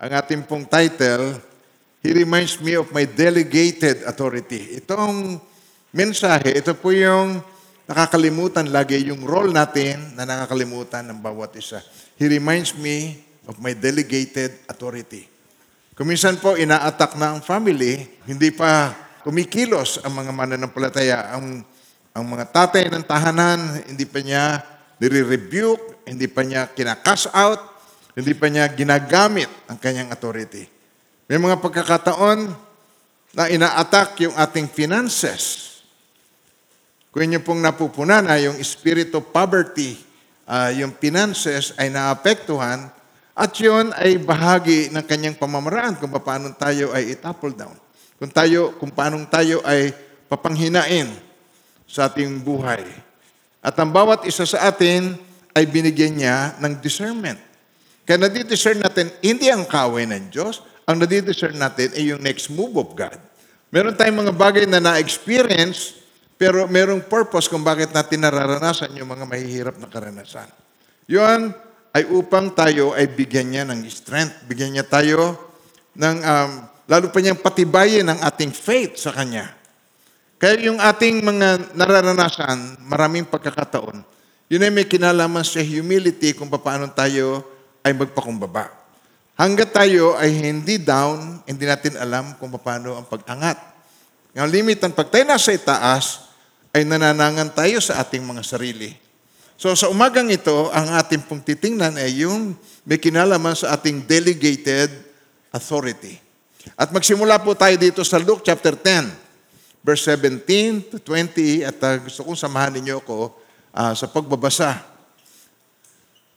ang ating pong title, He reminds me of my delegated authority. Itong mensahe, ito po yung nakakalimutan lagi, yung role natin na nakakalimutan ng bawat isa. He reminds me of my delegated authority. Kuminsan po, ina-attack na ang family, hindi pa kumikilos ang mga mananampalataya. Ang, ang mga tatay ng tahanan, hindi pa niya nire-rebuke, hindi pa niya kinakas out, hindi pa niya ginagamit ang kanyang authority. May mga pagkakataon na ina-attack yung ating finances. Kung inyo pong napupunan na yung spirit of poverty, uh, yung finances ay naapektuhan, at yun ay bahagi ng kanyang pamamaraan kung paano tayo ay itapple down. Kung, tayo, kung paano tayo ay papanghinain sa ating buhay. At ang bawat isa sa atin ay binigyan niya ng discernment. Kaya nadidiscern natin, hindi ang kaway ng Diyos, ang nadidiscern natin ay yung next move of God. Meron tayong mga bagay na na-experience, pero merong purpose kung bakit natin nararanasan yung mga mahihirap na karanasan. Yun ay upang tayo ay bigyan niya ng strength, bigyan niya tayo ng, um, lalo pa niyang patibayin ang ating faith sa Kanya. Kaya yung ating mga nararanasan, maraming pagkakataon, yun ay may kinalaman sa humility kung paano tayo ay magpakumbaba. Hanggat tayo ay hindi down, hindi natin alam kung paano ang pag-angat. Ang limitan, pag tayo nasa itaas, ay nananangan tayo sa ating mga sarili. So sa umagang ito, ang ating pong titingnan ay yung may kinalaman sa ating delegated authority. At magsimula po tayo dito sa Luke chapter 10, verse 17 to 20, at uh, gusto kong samahan ninyo ako uh, sa pagbabasa.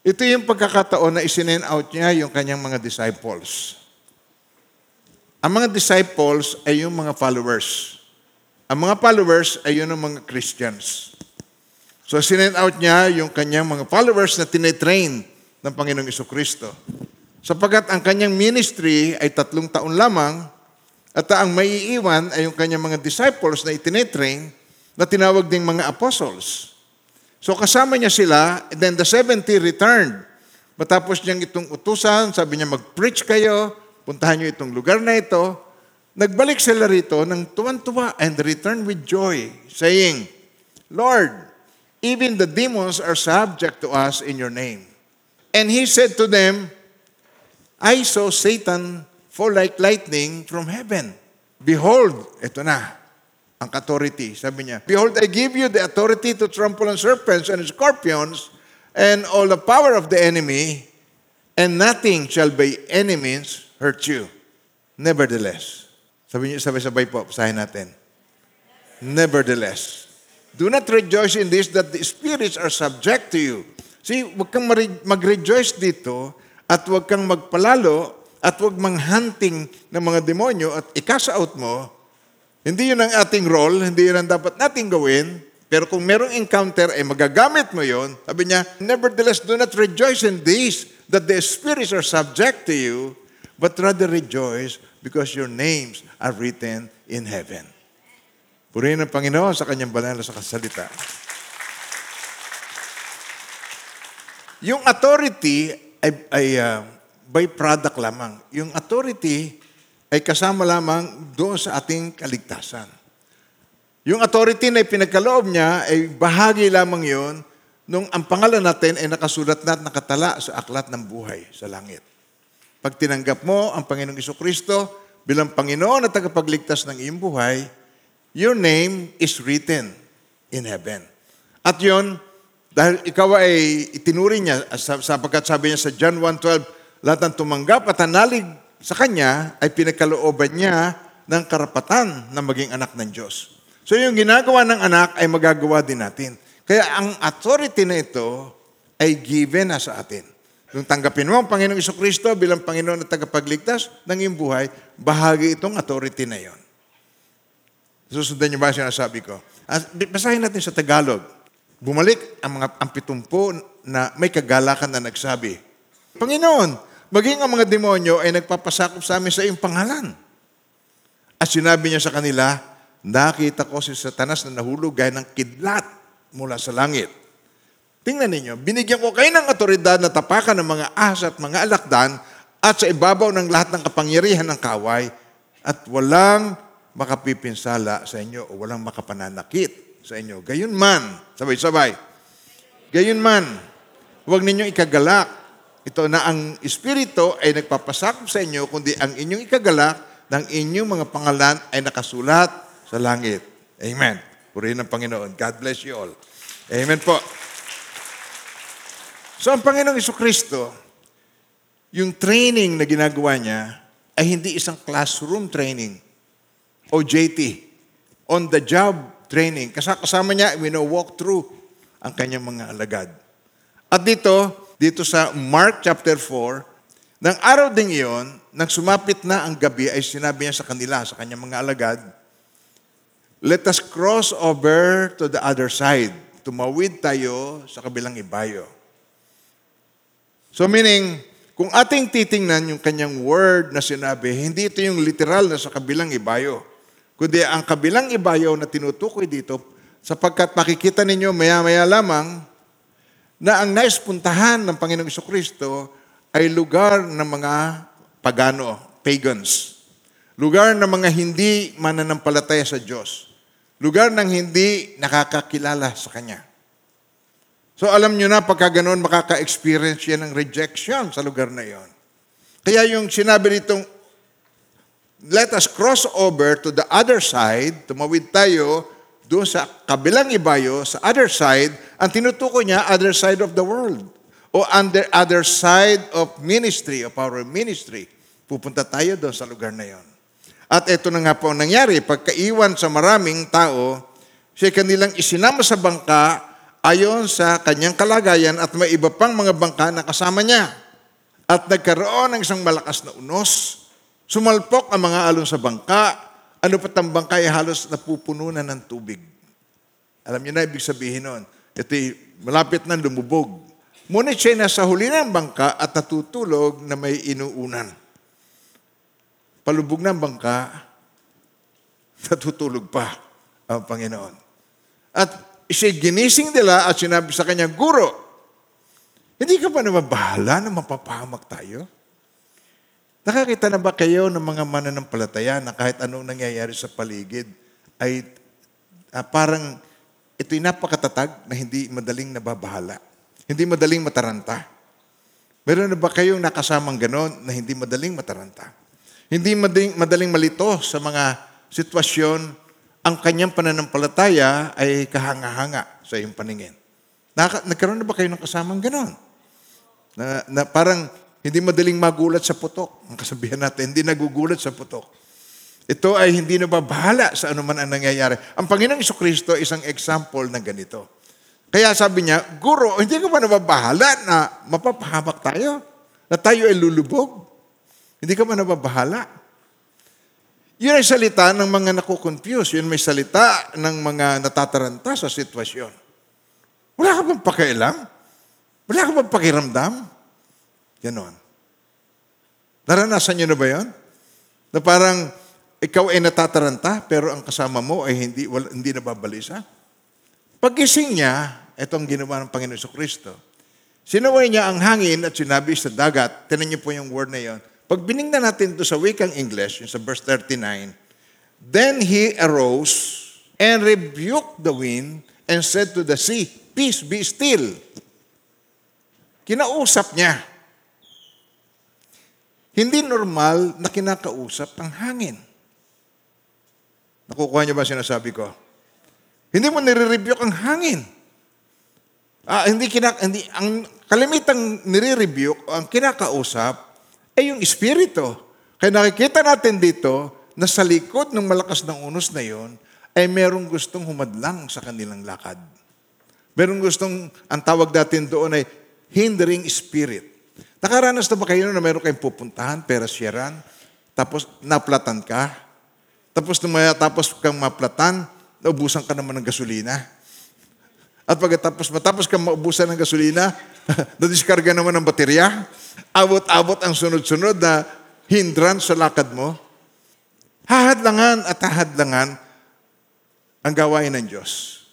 Ito yung pagkakataon na isinen out niya yung kanyang mga disciples. Ang mga disciples ay yung mga followers. Ang mga followers ay yun ang mga Christians. So sinend out niya yung kanyang mga followers na tinetrain ng Panginoong Iso Kristo. Sapagkat ang kanyang ministry ay tatlong taon lamang at ang maiiwan ay yung kanyang mga disciples na itinetrain na tinawag ding mga apostles. So kasama niya sila, and then the 70 returned. Matapos niyang itong utusan, sabi niya, mag-preach kayo, puntahan niyo itong lugar na ito. Nagbalik sila rito ng tuwan-tuwa and return with joy, saying, Lord, even the demons are subject to us in your name. And he said to them, I saw Satan fall like lightning from heaven. Behold, ito na, ang authority. Sabi niya, Behold, I give you the authority to trample on serpents and scorpions and all the power of the enemy, and nothing shall by any means hurt you. Nevertheless. Sabi niyo, sabay-sabay po, pasahin natin. Nevertheless. Do not rejoice in this that the spirits are subject to you. See, huwag kang mag-rejoice dito at huwag kang magpalalo at huwag mang-hunting ng mga demonyo at ikasa out mo hindi yun ang ating role, hindi yun ang dapat nating gawin. Pero kung merong encounter, ay magagamit mo yon. Sabi niya, Nevertheless, do not rejoice in this, that the spirits are subject to you, but rather rejoice because your names are written in heaven. Purihin ang Panginoon sa kanyang banal sa kasalita. Yung authority ay, ay uh, by product lamang. Yung authority ay kasama lamang doon sa ating kaligtasan. Yung authority na ipinagkaloob niya ay bahagi lamang yon nung ang pangalan natin ay nakasulat na at nakatala sa aklat ng buhay sa langit. Pag tinanggap mo ang Panginoong Iso Kristo bilang Panginoon at tagapagligtas ng iyong buhay, your name is written in heaven. At yon, dahil ikaw ay itinuring niya, sapagkat sabi niya sa John 1.12, lahat ng tumanggap at hanalig sa kanya ay pinagkalooban niya ng karapatan na maging anak ng Diyos. So yung ginagawa ng anak ay magagawa din natin. Kaya ang authority na ito ay given na sa atin. Kung tanggapin mo ang Panginoong Iso Kristo bilang Panginoon at tagapagligtas ng iyong buhay, bahagi itong authority na yon. Susundan niyo ba ang sinasabi ko? Basahin natin sa Tagalog. Bumalik ang mga ang pitumpo na may kagalakan na nagsabi, Panginoon, maging ang mga demonyo ay nagpapasakop sa amin sa iyong pangalan. At sinabi niya sa kanila, nakita ko si Satanas na nahulog gaya ng kidlat mula sa langit. Tingnan ninyo, binigyan ko kayo ng otoridad na tapakan ng mga ahas at mga alakdan at sa ibabaw ng lahat ng kapangyarihan ng kaway at walang makapipinsala sa inyo o walang makapananakit sa inyo. Gayon man, sabay-sabay. Gayon man, huwag ninyong ikagalak. Ito na ang Espiritu ay nagpapasakop sa inyo, kundi ang inyong ikagalak ng inyong mga pangalan ay nakasulat sa langit. Amen. Purihin ng Panginoon. God bless you all. Amen po. So ang Panginoong Kristo, yung training na ginagawa niya ay hindi isang classroom training o JT, on the job training. Kasama niya, wino-walk through ang kanyang mga alagad. At dito, dito sa Mark chapter 4, ng araw ding iyon, nang sumapit na ang gabi, ay sinabi niya sa kanila, sa kanyang mga alagad, Let us cross over to the other side. Tumawid tayo sa kabilang ibayo. So meaning, kung ating titingnan yung kanyang word na sinabi, hindi ito yung literal na sa kabilang ibayo. Kundi ang kabilang ibayo na tinutukoy dito, sapagkat makikita ninyo maya-maya lamang na ang nais puntahan ng Panginoong Kristo ay lugar ng mga pagano, pagans. Lugar ng mga hindi mananampalataya sa Diyos. Lugar ng hindi nakakakilala sa Kanya. So alam nyo na, pagka ganun, makaka-experience yan ng rejection sa lugar na yon. Kaya yung sinabi nitong, let us cross over to the other side, tumawid tayo doon sa kabilang ibayo, sa other side, ang tinutukoy niya, other side of the world. O under other side of ministry, of our ministry. Pupunta tayo doon sa lugar na yon. At ito na nga po ang nangyari. Pagkaiwan sa maraming tao, siya kanilang isinama sa bangka ayon sa kanyang kalagayan at may iba pang mga bangka na kasama niya. At nagkaroon ng isang malakas na unos. Sumalpok ang mga alon sa bangka. Ano pat ang bangka ay halos napupuno na ng tubig. Alam niyo na ibig sabihin nun. Ito malapit na lumubog. Ngunit siya nasa huli ng bangka at natutulog na may inuunan palubog ng bangka, natutulog pa ang Panginoon. At siya ginising nila at sinabi sa kanya, Guro, hindi ka ba nababahala na mapapahamak tayo? Nakakita na ba kayo ng mga mananampalataya na kahit anong nangyayari sa paligid ay uh, parang ito'y napakatatag na hindi madaling nababahala. Hindi madaling mataranta. Meron na ba kayong nakasamang ganon na hindi madaling mataranta? Hindi madaling, madaling malito sa mga sitwasyon, ang kanyang pananampalataya ay kahanga-hanga sa iyong paningin. Naka, nagkaroon na ba kayo ng kasamang ganon? Na, na parang hindi madaling magulat sa putok. Ang kasabihan natin, hindi nagugulat sa putok. Ito ay hindi na babahala sa anuman ang nangyayari. Ang Panginoong Iso isang example ng ganito. Kaya sabi niya, Guro, hindi ka ba nababahala na mapapahamak tayo? Na tayo ay lulubog? Hindi ka ba nababahala? Yun ay salita ng mga nakukonfuse. Yun may salita ng mga natataranta sa sitwasyon. Wala ka bang pakialam? Wala ka bang pakiramdam? Ganon. Naranasan nyo na ba yun? Na parang ikaw ay natataranta, pero ang kasama mo ay hindi, wala, hindi nababalisa? Pagising niya, ito ang ginawa ng Panginoon sa Kristo. Sinaway niya ang hangin at sinabi sa dagat, tinan niyo po yung word na yon, pag binignan natin ito sa wikang English, yung sa verse 39, Then he arose and rebuked the wind and said to the sea, Peace, be still. Kinausap niya. Hindi normal na kinakausap ang hangin. Nakukuha niyo ba sinasabi ko? Hindi mo nire-rebuke ang hangin. Ah, hindi kina, hindi ang kalimitang nire-rebuke ang kinakausap ay yung Espiritu. Kaya nakikita natin dito na sa likod ng malakas ng unos na yon ay merong gustong humadlang sa kanilang lakad. Merong gustong, ang tawag natin doon ay hindering spirit. Nakaranas na ba kayo na meron kayong pupuntahan, pera siyaran, tapos naplatan ka, tapos lumaya, tapos kang maplatan, naubusan ka naman ng gasolina. At pagkatapos matapos kang maubusan ng gasolina, nadiskarga naman ng baterya, abot-abot ang sunod-sunod na hindrance sa lakad mo. Hahadlangan at hahadlangan ang gawain ng Diyos.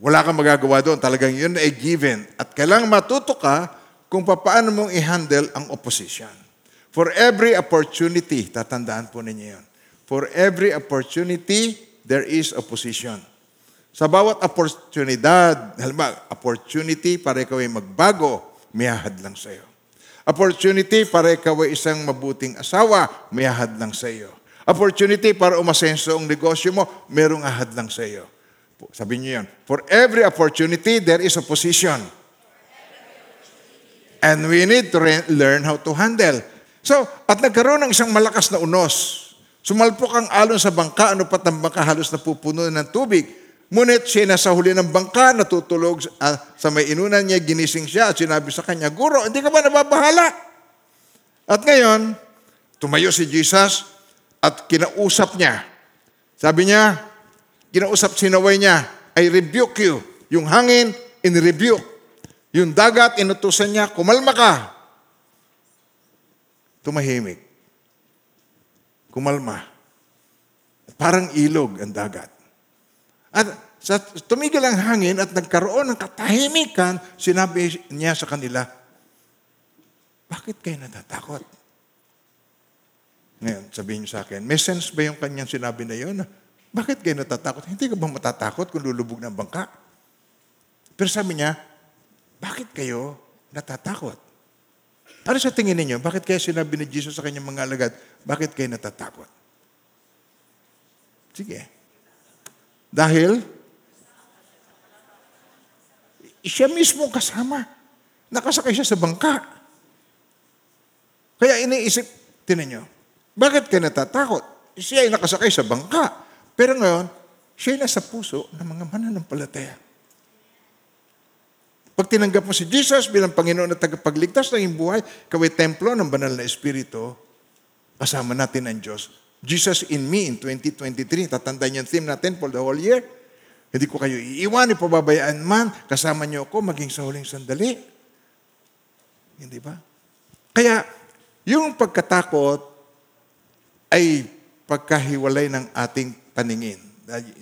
Wala kang magagawa doon. Talagang yun ay given. At kailangan matuto ka kung paano mong i-handle ang opposition. For every opportunity, tatandaan po ninyo yun. For every opportunity, there is opposition. Sa bawat oportunidad, halimbawa, opportunity para ikaw ay magbago, may lang sa iyo. Opportunity para ikaw ay isang mabuting asawa, may lang sa iyo. Opportunity para umasenso ang negosyo mo, merong ahad lang sa iyo. Sabi niyo yan. For every opportunity, there is opposition. And we need to re- learn how to handle. So, at nagkaroon ng isang malakas na unos. Sumalpok ang alon sa bangka, ano pat ang bangka halos napupuno ng tubig. Ngunit siya nasa huli ng bangka, natutulog uh, sa may inunan niya, ginising siya at sinabi sa kanya, Guro, hindi ka ba nababahala? At ngayon, tumayo si Jesus at kinausap niya. Sabi niya, kinausap sinaway niya, I rebuke you. Yung hangin, in rebuke. Yung dagat, inutusan niya, kumalma ka. Tumahimik. Kumalma. Parang ilog ang dagat. At sa tumigil ang hangin at nagkaroon ng katahimikan, sinabi niya sa kanila, bakit kayo natatakot? Ngayon, sabihin niyo sa akin, may sense ba yung kanyang sinabi na yun? Bakit kayo natatakot? Hindi ka ba matatakot kung lulubog ng bangka? Pero sabi niya, bakit kayo natatakot? Ano sa tingin ninyo? Bakit kaya sinabi ni Jesus sa kanyang mga alagad, bakit kayo natatakot? Sige. Dahil, siya mismo kasama. Nakasakay siya sa bangka. Kaya iniisip, tinan nyo, bakit kayo natatakot? Siya ay nakasakay sa bangka. Pero ngayon, siya ay nasa puso ng mga mananampalataya. Pag tinanggap mo si Jesus bilang Panginoon at tagapagligtas ng iyong buhay, kaway templo ng banal na Espiritu, kasama natin ang Diyos. Jesus in me in 2023. Tatandaan yung theme natin for the whole year. Hindi ko kayo iiwan, ipababayaan man, kasama niyo ako maging sa huling sandali. Hindi ba? Kaya, yung pagkatakot ay pagkahiwalay ng ating paningin.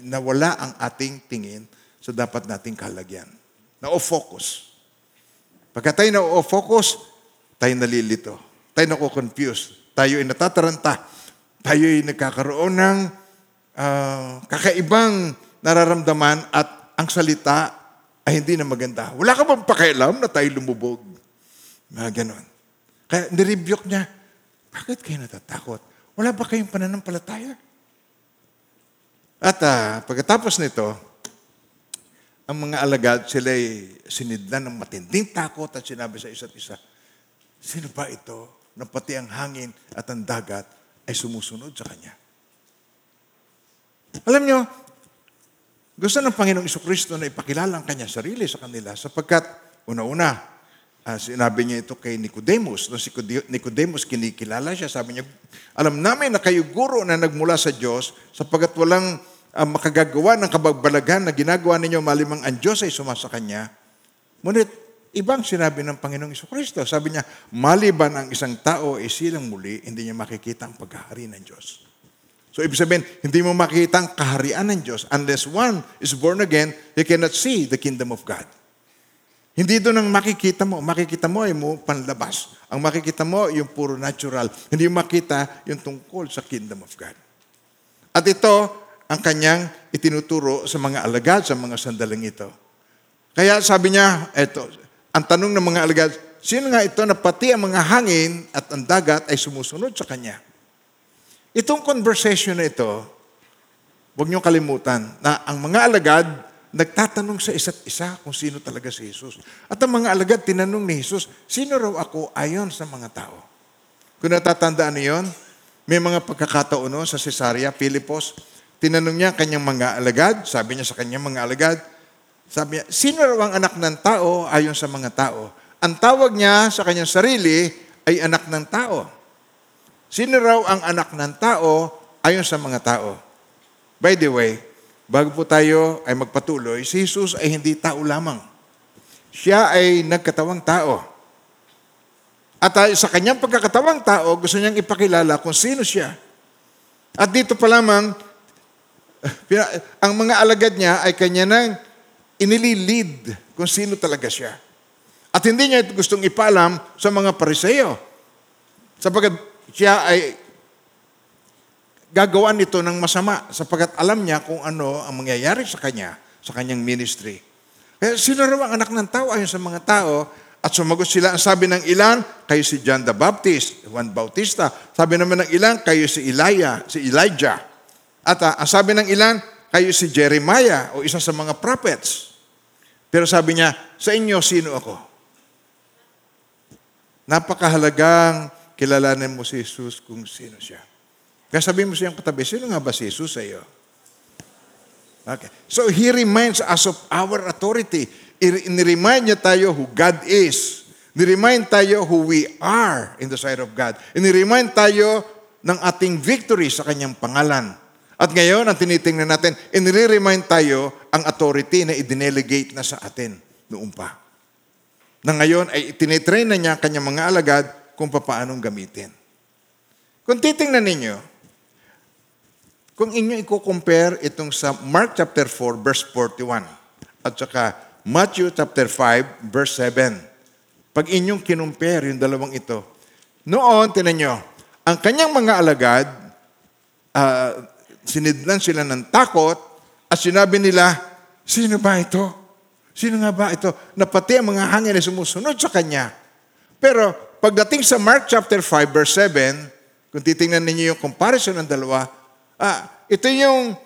Nawala ang ating tingin sa dapat nating kalagyan na-focus. Pagka tayo na-focus, tayo nalilito. Tayo nako-confuse. Tayo ay natataranta. Tayo ay nagkakaroon ng uh, kakaibang nararamdaman at ang salita ay hindi na maganda. Wala ka bang pakialam na tayo lumubog? Mga ganon. Kaya nirebuke niya, bakit kayo natatakot? Wala ba kayong pananampalataya? At uh, pagkatapos nito, ang mga alagad, sila ay sinidlan ng matinding takot at sinabi sa isa't isa, sino ba ito na pati ang hangin at ang dagat ay sumusunod sa Kanya? Alam nyo, gusto ng Panginoong Kristo na ipakilala ang Kanya sarili sa kanila sapagkat una-una, uh, sinabi niya ito kay Nicodemus. Nung si Nicodemus kinikilala siya, sabi niya, alam namin na kayo guro na nagmula sa Diyos sapagkat walang ang makagagawa ng kabagbalagan na ginagawa ninyo malimang ang Diyos ay sumasa Kanya. Ngunit, ibang sinabi ng Panginoong Kristo. Sabi niya, maliban ang isang tao ay silang muli, hindi niya makikita ang paghahari ng Diyos. So, ibig sabihin, hindi mo makikita ang kaharian ng Diyos. Unless one is born again, he cannot see the kingdom of God. Hindi doon ang makikita mo. Makikita mo ay mo panlabas. Ang makikita mo, yung puro natural. Hindi mo makita yung tungkol sa kingdom of God. At ito, ang kanyang itinuturo sa mga alagad sa mga sandaling ito. Kaya sabi niya, eto, ang tanong ng mga alagad, sino nga ito na pati ang mga hangin at ang dagat ay sumusunod sa kanya? Itong conversation na ito, huwag niyong kalimutan na ang mga alagad nagtatanong sa isa't isa kung sino talaga si Jesus. At ang mga alagad tinanong ni Jesus, sino raw ako ayon sa mga tao? Kung natatandaan niyo yon, may mga pagkakataon no, sa Cesarea, Pilipos, Tinanong niya kanyang mga alagad, sabi niya sa kanyang mga alagad, sabi niya, sino raw ang anak ng tao ayon sa mga tao? Ang tawag niya sa kanyang sarili ay anak ng tao. Sino raw ang anak ng tao ayon sa mga tao? By the way, bago po tayo ay magpatuloy, si Jesus ay hindi tao lamang. Siya ay nagkatawang tao. At sa kanyang pagkakatawang tao, gusto niyang ipakilala kung sino siya. At dito pa lamang, ang mga alagad niya ay kanya nang inililid kung sino talaga siya. At hindi niya gustong ipaalam sa mga pariseo. Sapagkat siya ay gagawa nito ng masama sapagkat alam niya kung ano ang mangyayari sa kanya, sa kanyang ministry. Kaya sino raw ang anak ng tao ayon sa mga tao at sumagot sila, ang sabi ng ilan, kayo si John the Baptist, Juan Bautista. Sabi naman ng ilan, kayo si Elijah, si Elijah. At uh, ang sabi ng ilan, kayo si Jeremiah o isa sa mga prophets. Pero sabi niya, sa inyo, sino ako? Napakahalagang kilalanin mo si Jesus kung sino siya. Kaya sabihin mo siyang katabi, sino nga ba si Jesus sa iyo? Okay. So he reminds us of our authority. Ni-remind niya tayo who God is. Ni-remind tayo who we are in the sight of God. Ni-remind tayo ng ating victory sa kanyang pangalan. At ngayon, ang tinitingnan natin, inire-remind tayo ang authority na i-delegate na sa atin noong pa. Na ngayon ay tinitrain na niya kanyang mga alagad kung paanong gamitin. Kung titingnan ninyo, kung inyo i-compare itong sa Mark chapter 4 verse 41 at saka Matthew chapter 5 verse 7. Pag inyong kinumpare yung dalawang ito, noon, tinan nyo, ang kanyang mga alagad, uh, sinidlan sila ng takot at sinabi nila, sino ba ito? Sino nga ba ito? Na pati ang mga hangin ay sumusunod sa kanya. Pero pagdating sa Mark chapter 5 verse 7, kung titingnan ninyo yung comparison ng dalawa, ah, ito yung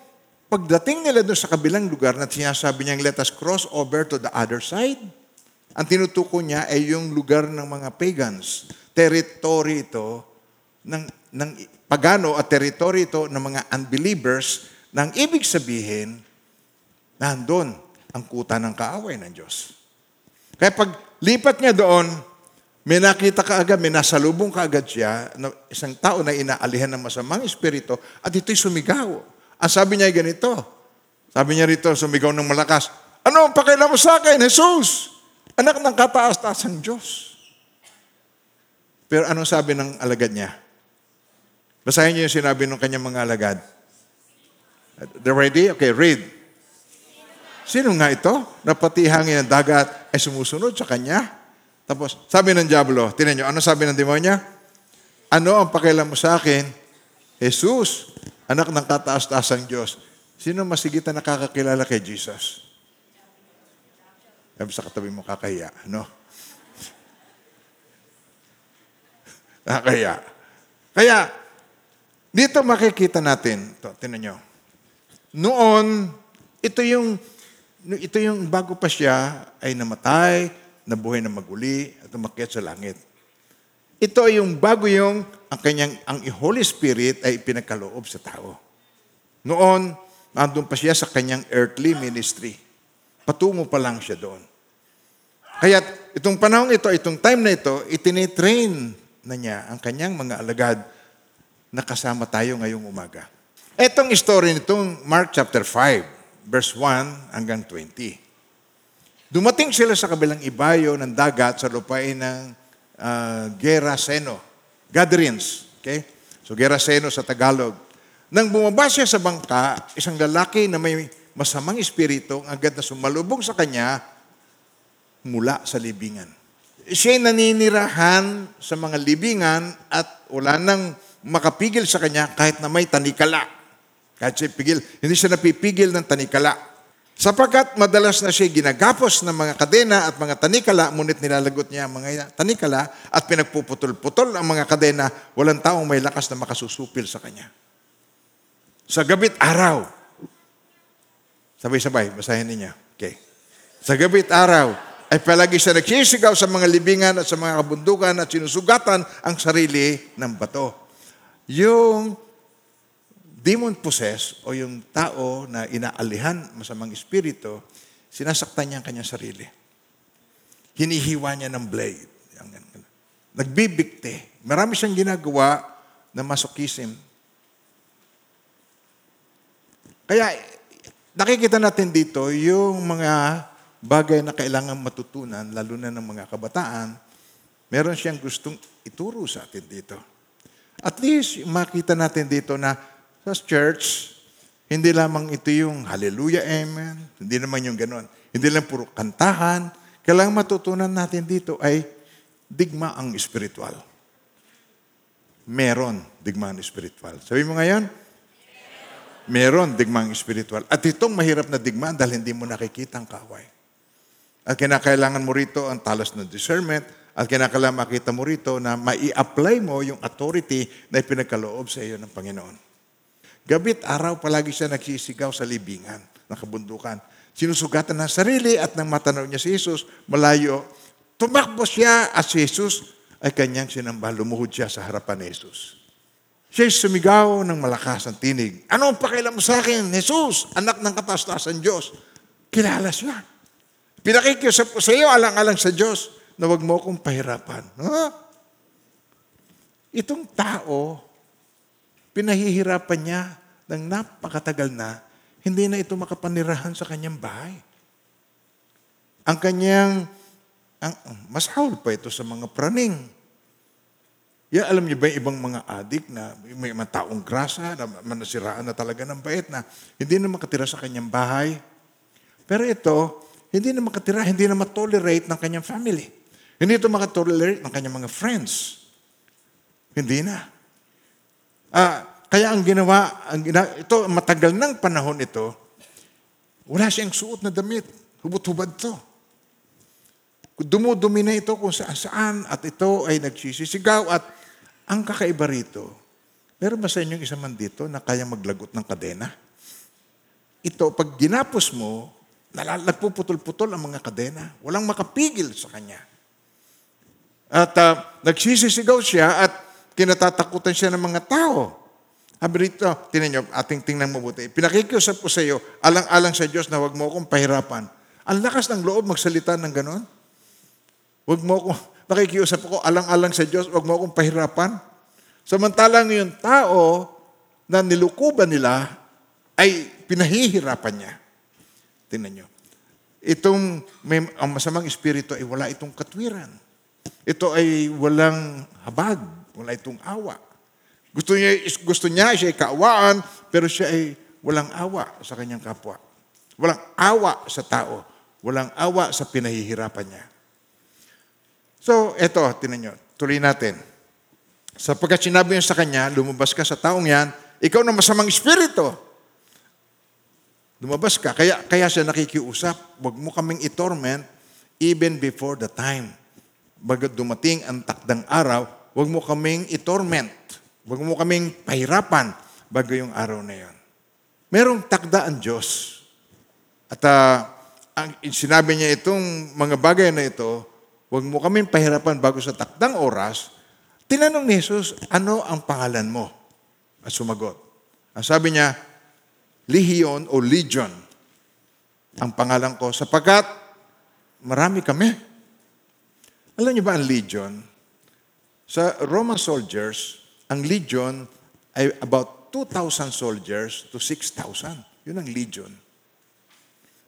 pagdating nila doon sa kabilang lugar na sinasabi niya, let us cross over to the other side. Ang tinutuko niya ay yung lugar ng mga pagans. Territory ito ng, ng pagano at territory ito ng mga unbelievers na ang ibig sabihin, nandun ang kuta ng kaaway ng Diyos. Kaya pag lipat niya doon, may nakita ka agad, may nasalubong ka agad siya, na isang tao na inaalihan ng masamang espiritu, at ito'y sumigaw. Ang sabi niya ay ganito, sabi niya rito, sumigaw ng malakas, Ano ang pakialam mo sa akin, Jesus? Anak ng kataas-taasang Diyos. Pero anong sabi ng alagad niya? Basahin niyo yung sinabi ng kanyang mga alagad. Ready? Okay, read. Sino nga ito? Na pati hangin ng dagat ay sumusunod sa kanya. Tapos, sabi ng Diablo, tinan nyo, ano sabi ng demonya? Ano ang pakialam mo sa akin? Jesus, anak ng kataas-taasang Diyos. Sino masigit na nakakakilala kay Jesus? Sabi sa katabi mo, kakahiya. No? Kakahiya. Kaya, dito makikita natin, to, tinan nyo, noon, ito yung ito yung bago pa siya ay namatay, nabuhay na maguli, at umakyat sa langit. Ito yung bago yung ang kanyang, ang Holy Spirit ay pinagkaloob sa tao. Noon, nandun pa siya sa kanyang earthly ministry. Patungo pa lang siya doon. Kaya itong panahon ito, itong time na ito, itinitrain na niya ang kanyang mga alagad na kasama tayo ngayong umaga. Etong story nitong Mark chapter 5 verse 1 hanggang 20. Dumating sila sa kabilang ibayo ng dagat sa lupain ng uh, Geraseno. Gatherings. Okay? So Geraseno sa Tagalog. Nang bumaba siya sa bangka, isang lalaki na may masamang espiritu ang agad na sumalubong sa kanya mula sa libingan. Siya'y naninirahan sa mga libingan at wala nang makapigil sa kanya kahit na may tanikala. Kahit siya pigil, hindi siya napipigil ng tanikala. Sapagkat madalas na siya ginagapos ng mga kadena at mga tanikala, ngunit nilalagot niya ang mga tanikala at pinagpuputol-putol ang mga kadena, walang taong may lakas na makasusupil sa kanya. Sa gabit araw, sabay-sabay, basahin niya. Okay. Sa gabit araw, ay palagi siya nagsisigaw sa mga libingan at sa mga kabundukan at sinusugatan ang sarili ng bato. Yung demon possessed o yung tao na inaalihan masamang espiritu, sinasaktan niya ang kanyang sarili. Hinihiwa niya ng blade. Nagbibikte. Marami siyang ginagawa na masochism. Kaya nakikita natin dito yung mga bagay na kailangan matutunan, lalo na ng mga kabataan, meron siyang gustong ituro sa atin dito. At least, makita natin dito na sa church, hindi lamang ito yung hallelujah, amen. Hindi naman yung ganon. Hindi lang puro kantahan. Kailangan matutunan natin dito ay digma ang spiritual. meron digmaan spiritual. Sabi mo ngayon, meron digmaan spiritual. At itong mahirap na digmaan dahil hindi mo nakikita ang kaaway. At kinakailangan mo rito ang talas ng discernment at kinakailangan makita mo rito na mai-apply mo yung authority na ipinagkaloob sa iyo ng Panginoon. Gabit araw palagi siya nagsisigaw sa libingan ng kabundukan. Sinusugatan ng sarili at nang matanaw niya si Jesus, malayo, tumakbo siya at si Jesus ay kanyang sinamba. Lumuhod siya sa harapan ni Jesus. Siya sumigaw ng malakas ang tinig. Ano ang pakialam mo sa akin? Jesus, anak ng katastasan Diyos. Kilala siya. Pinakikiusap ko sa iyo, alang-alang sa Diyos, na wag mo akong pahirapan. Ha? Itong tao, pinahihirapan niya ng napakatagal na, hindi na ito makapanirahan sa kanyang bahay. Ang kanyang, ang, mas haul pa ito sa mga praning. Yan, alam niyo ba yung ibang mga adik na may mga taong grasa, na manasiraan na talaga ng bait na hindi na makatira sa kanyang bahay. Pero ito, hindi na makatira, hindi na matolerate ng kanyang family. Hindi ito makatolerate ng kanyang mga friends. Hindi na. Ah, kaya ang ginawa, ang gina, ito, matagal ng panahon ito, wala siyang suot na damit. Hubot-hubad to. Dumudumi na ito kung saan-saan at ito ay nagsisisigaw at ang kakaiba rito, meron ba sa inyong isa man dito na kaya maglagot ng kadena? Ito, pag ginapos mo, nagpuputol-putol ang mga kadena. Walang makapigil sa kanya. At uh, nagsisisigaw siya at kinatatakutan siya ng mga tao. Sabi rito, tinan nyo, ating tingnan mabuti. Pinakikiusap ko sa iyo, alang-alang sa Diyos na huwag mo akong pahirapan. Ang lakas ng loob magsalita ng ganon. Huwag mo akong, nakikiusap ko, alang-alang sa Diyos, huwag mo akong pahirapan. Samantalang yung tao na nilukuban nila ay pinahihirapan niya. Tingnan nyo. Itong may, ang masamang espiritu ay wala itong katwiran. Ito ay walang habag, wala itong awa. Gusto niya, gusto niya siya ay kaawaan, pero siya ay walang awa sa kanyang kapwa. Walang awa sa tao. Walang awa sa pinahihirapan niya. So, eto, tinan nyo. Tuloy natin. Sapagkat sinabi niya sa kanya, lumabas ka sa taong yan, ikaw na masamang espiritu. Lumabas ka. Kaya, kaya siya nakikiusap. Huwag mo kaming itorment even before the time. Bagat dumating ang takdang araw, huwag mo kaming itorment. Huwag mo kaming pahirapan bago yung araw na yon. Merong takda ang Diyos. At uh, ang sinabi niya itong mga bagay na ito, huwag mo kaming pahirapan bago sa takdang oras. Tinanong ni Jesus, ano ang pangalan mo? At sumagot. Ang sabi niya, Legion o Legion ang pangalan ko sapagkat marami kami. Alam niyo ba ang Legion? Sa Roman soldiers, ang Legion ay about 2,000 soldiers to 6,000. Yun ang Legion.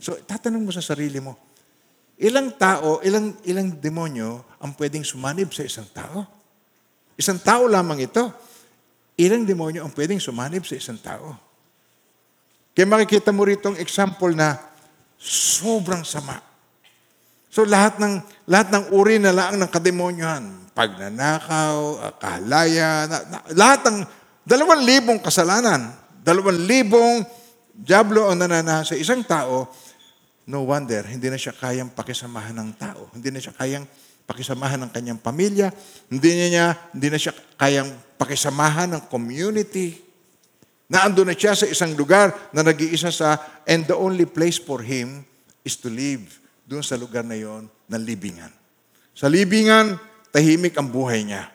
So, tatanong mo sa sarili mo, ilang tao, ilang, ilang demonyo ang pwedeng sumanib sa isang tao? Isang tao lamang ito. Ilang demonyo ang pwedeng sumanib sa isang tao? Kaya makikita mo rito ang example na sobrang sama. So lahat ng lahat ng uri na laang ng kademonyohan, pagnanakaw, ah, kahalaya, na, na, lahat ng dalawang libong kasalanan, dalawang libong diablo ang nananahan sa isang tao, no wonder, hindi na siya kayang pakisamahan ng tao. Hindi na siya kayang pakisamahan ng kanyang pamilya. Hindi niya, hindi na siya kayang pakisamahan ng community. Naando na siya sa isang lugar na nag-iisa sa, and the only place for him is to live doon sa lugar na yon ng libingan. Sa libingan, tahimik ang buhay niya.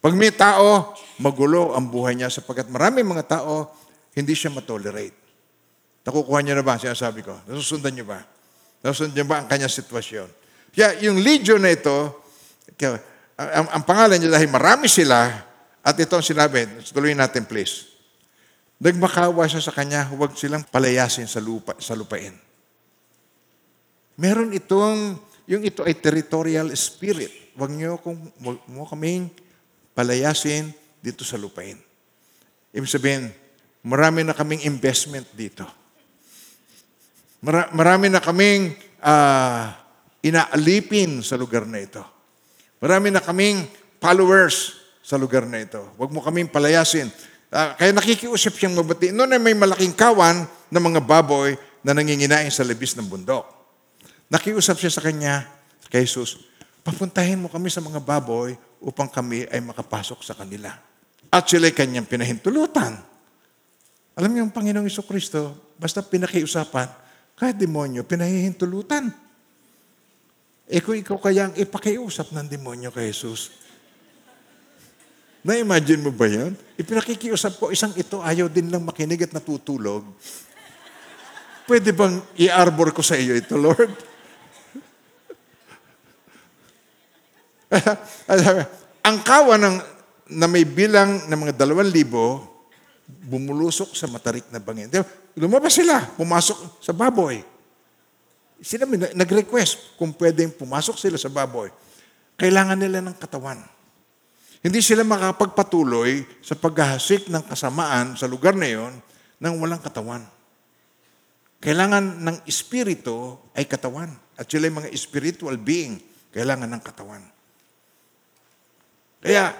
Pag may tao, magulo ang buhay niya sapagkat marami mga tao, hindi siya matolerate. Nakukuha niyo na ba, sinasabi ko? Nasusundan niyo ba? Nasusundan niyo ba ang kanyang sitwasyon? Kaya yung legion na ito, kaya, ang, ang pangalan niya dahil marami sila, at ito ang sinabi, tuloy natin please. Nagmakawa siya sa kanya, huwag silang palayasin sa, lupa, sa lupain. Meron itong, yung ito ay territorial spirit. Huwag niyo kung mo kaming palayasin dito sa lupain. Ibig sabihin, marami na kaming investment dito. Mara, marami na kaming uh, inaalipin sa lugar na ito. Marami na kaming followers sa lugar na ito. Huwag mo kaming palayasin. Ah, kaya nakikiusap siyang mabati. Noon ay may malaking kawan ng mga baboy na nanginginain sa libis ng bundok. Nakiusap siya sa kanya, kay Jesus, papuntahin mo kami sa mga baboy upang kami ay makapasok sa kanila. At sila'y kanyang pinahintulutan. Alam niyo, ang Panginoong Iso Kristo, basta pinakiusapan, kahit demonyo, pinahihintulutan. Eh kung ikaw kaya ang ipakiusap ng demonyo kay Jesus, na-imagine mo ba yan? Ipinakikiusap ko, isang ito ayaw din lang makinig at natutulog. Pwede bang i-arbor ko sa iyo ito, Lord? ang kawa ng, na may bilang ng mga dalawang libo, bumulusok sa matarik na bangin. Lumabas sila, pumasok sa baboy. Sila nag-request kung pwedeng pumasok sila sa baboy. Kailangan nila ng katawan. Hindi sila makapagpatuloy sa paghahasik ng kasamaan sa lugar na yon nang walang katawan. Kailangan ng espiritu ay katawan. At sila mga spiritual being, kailangan ng katawan. Kaya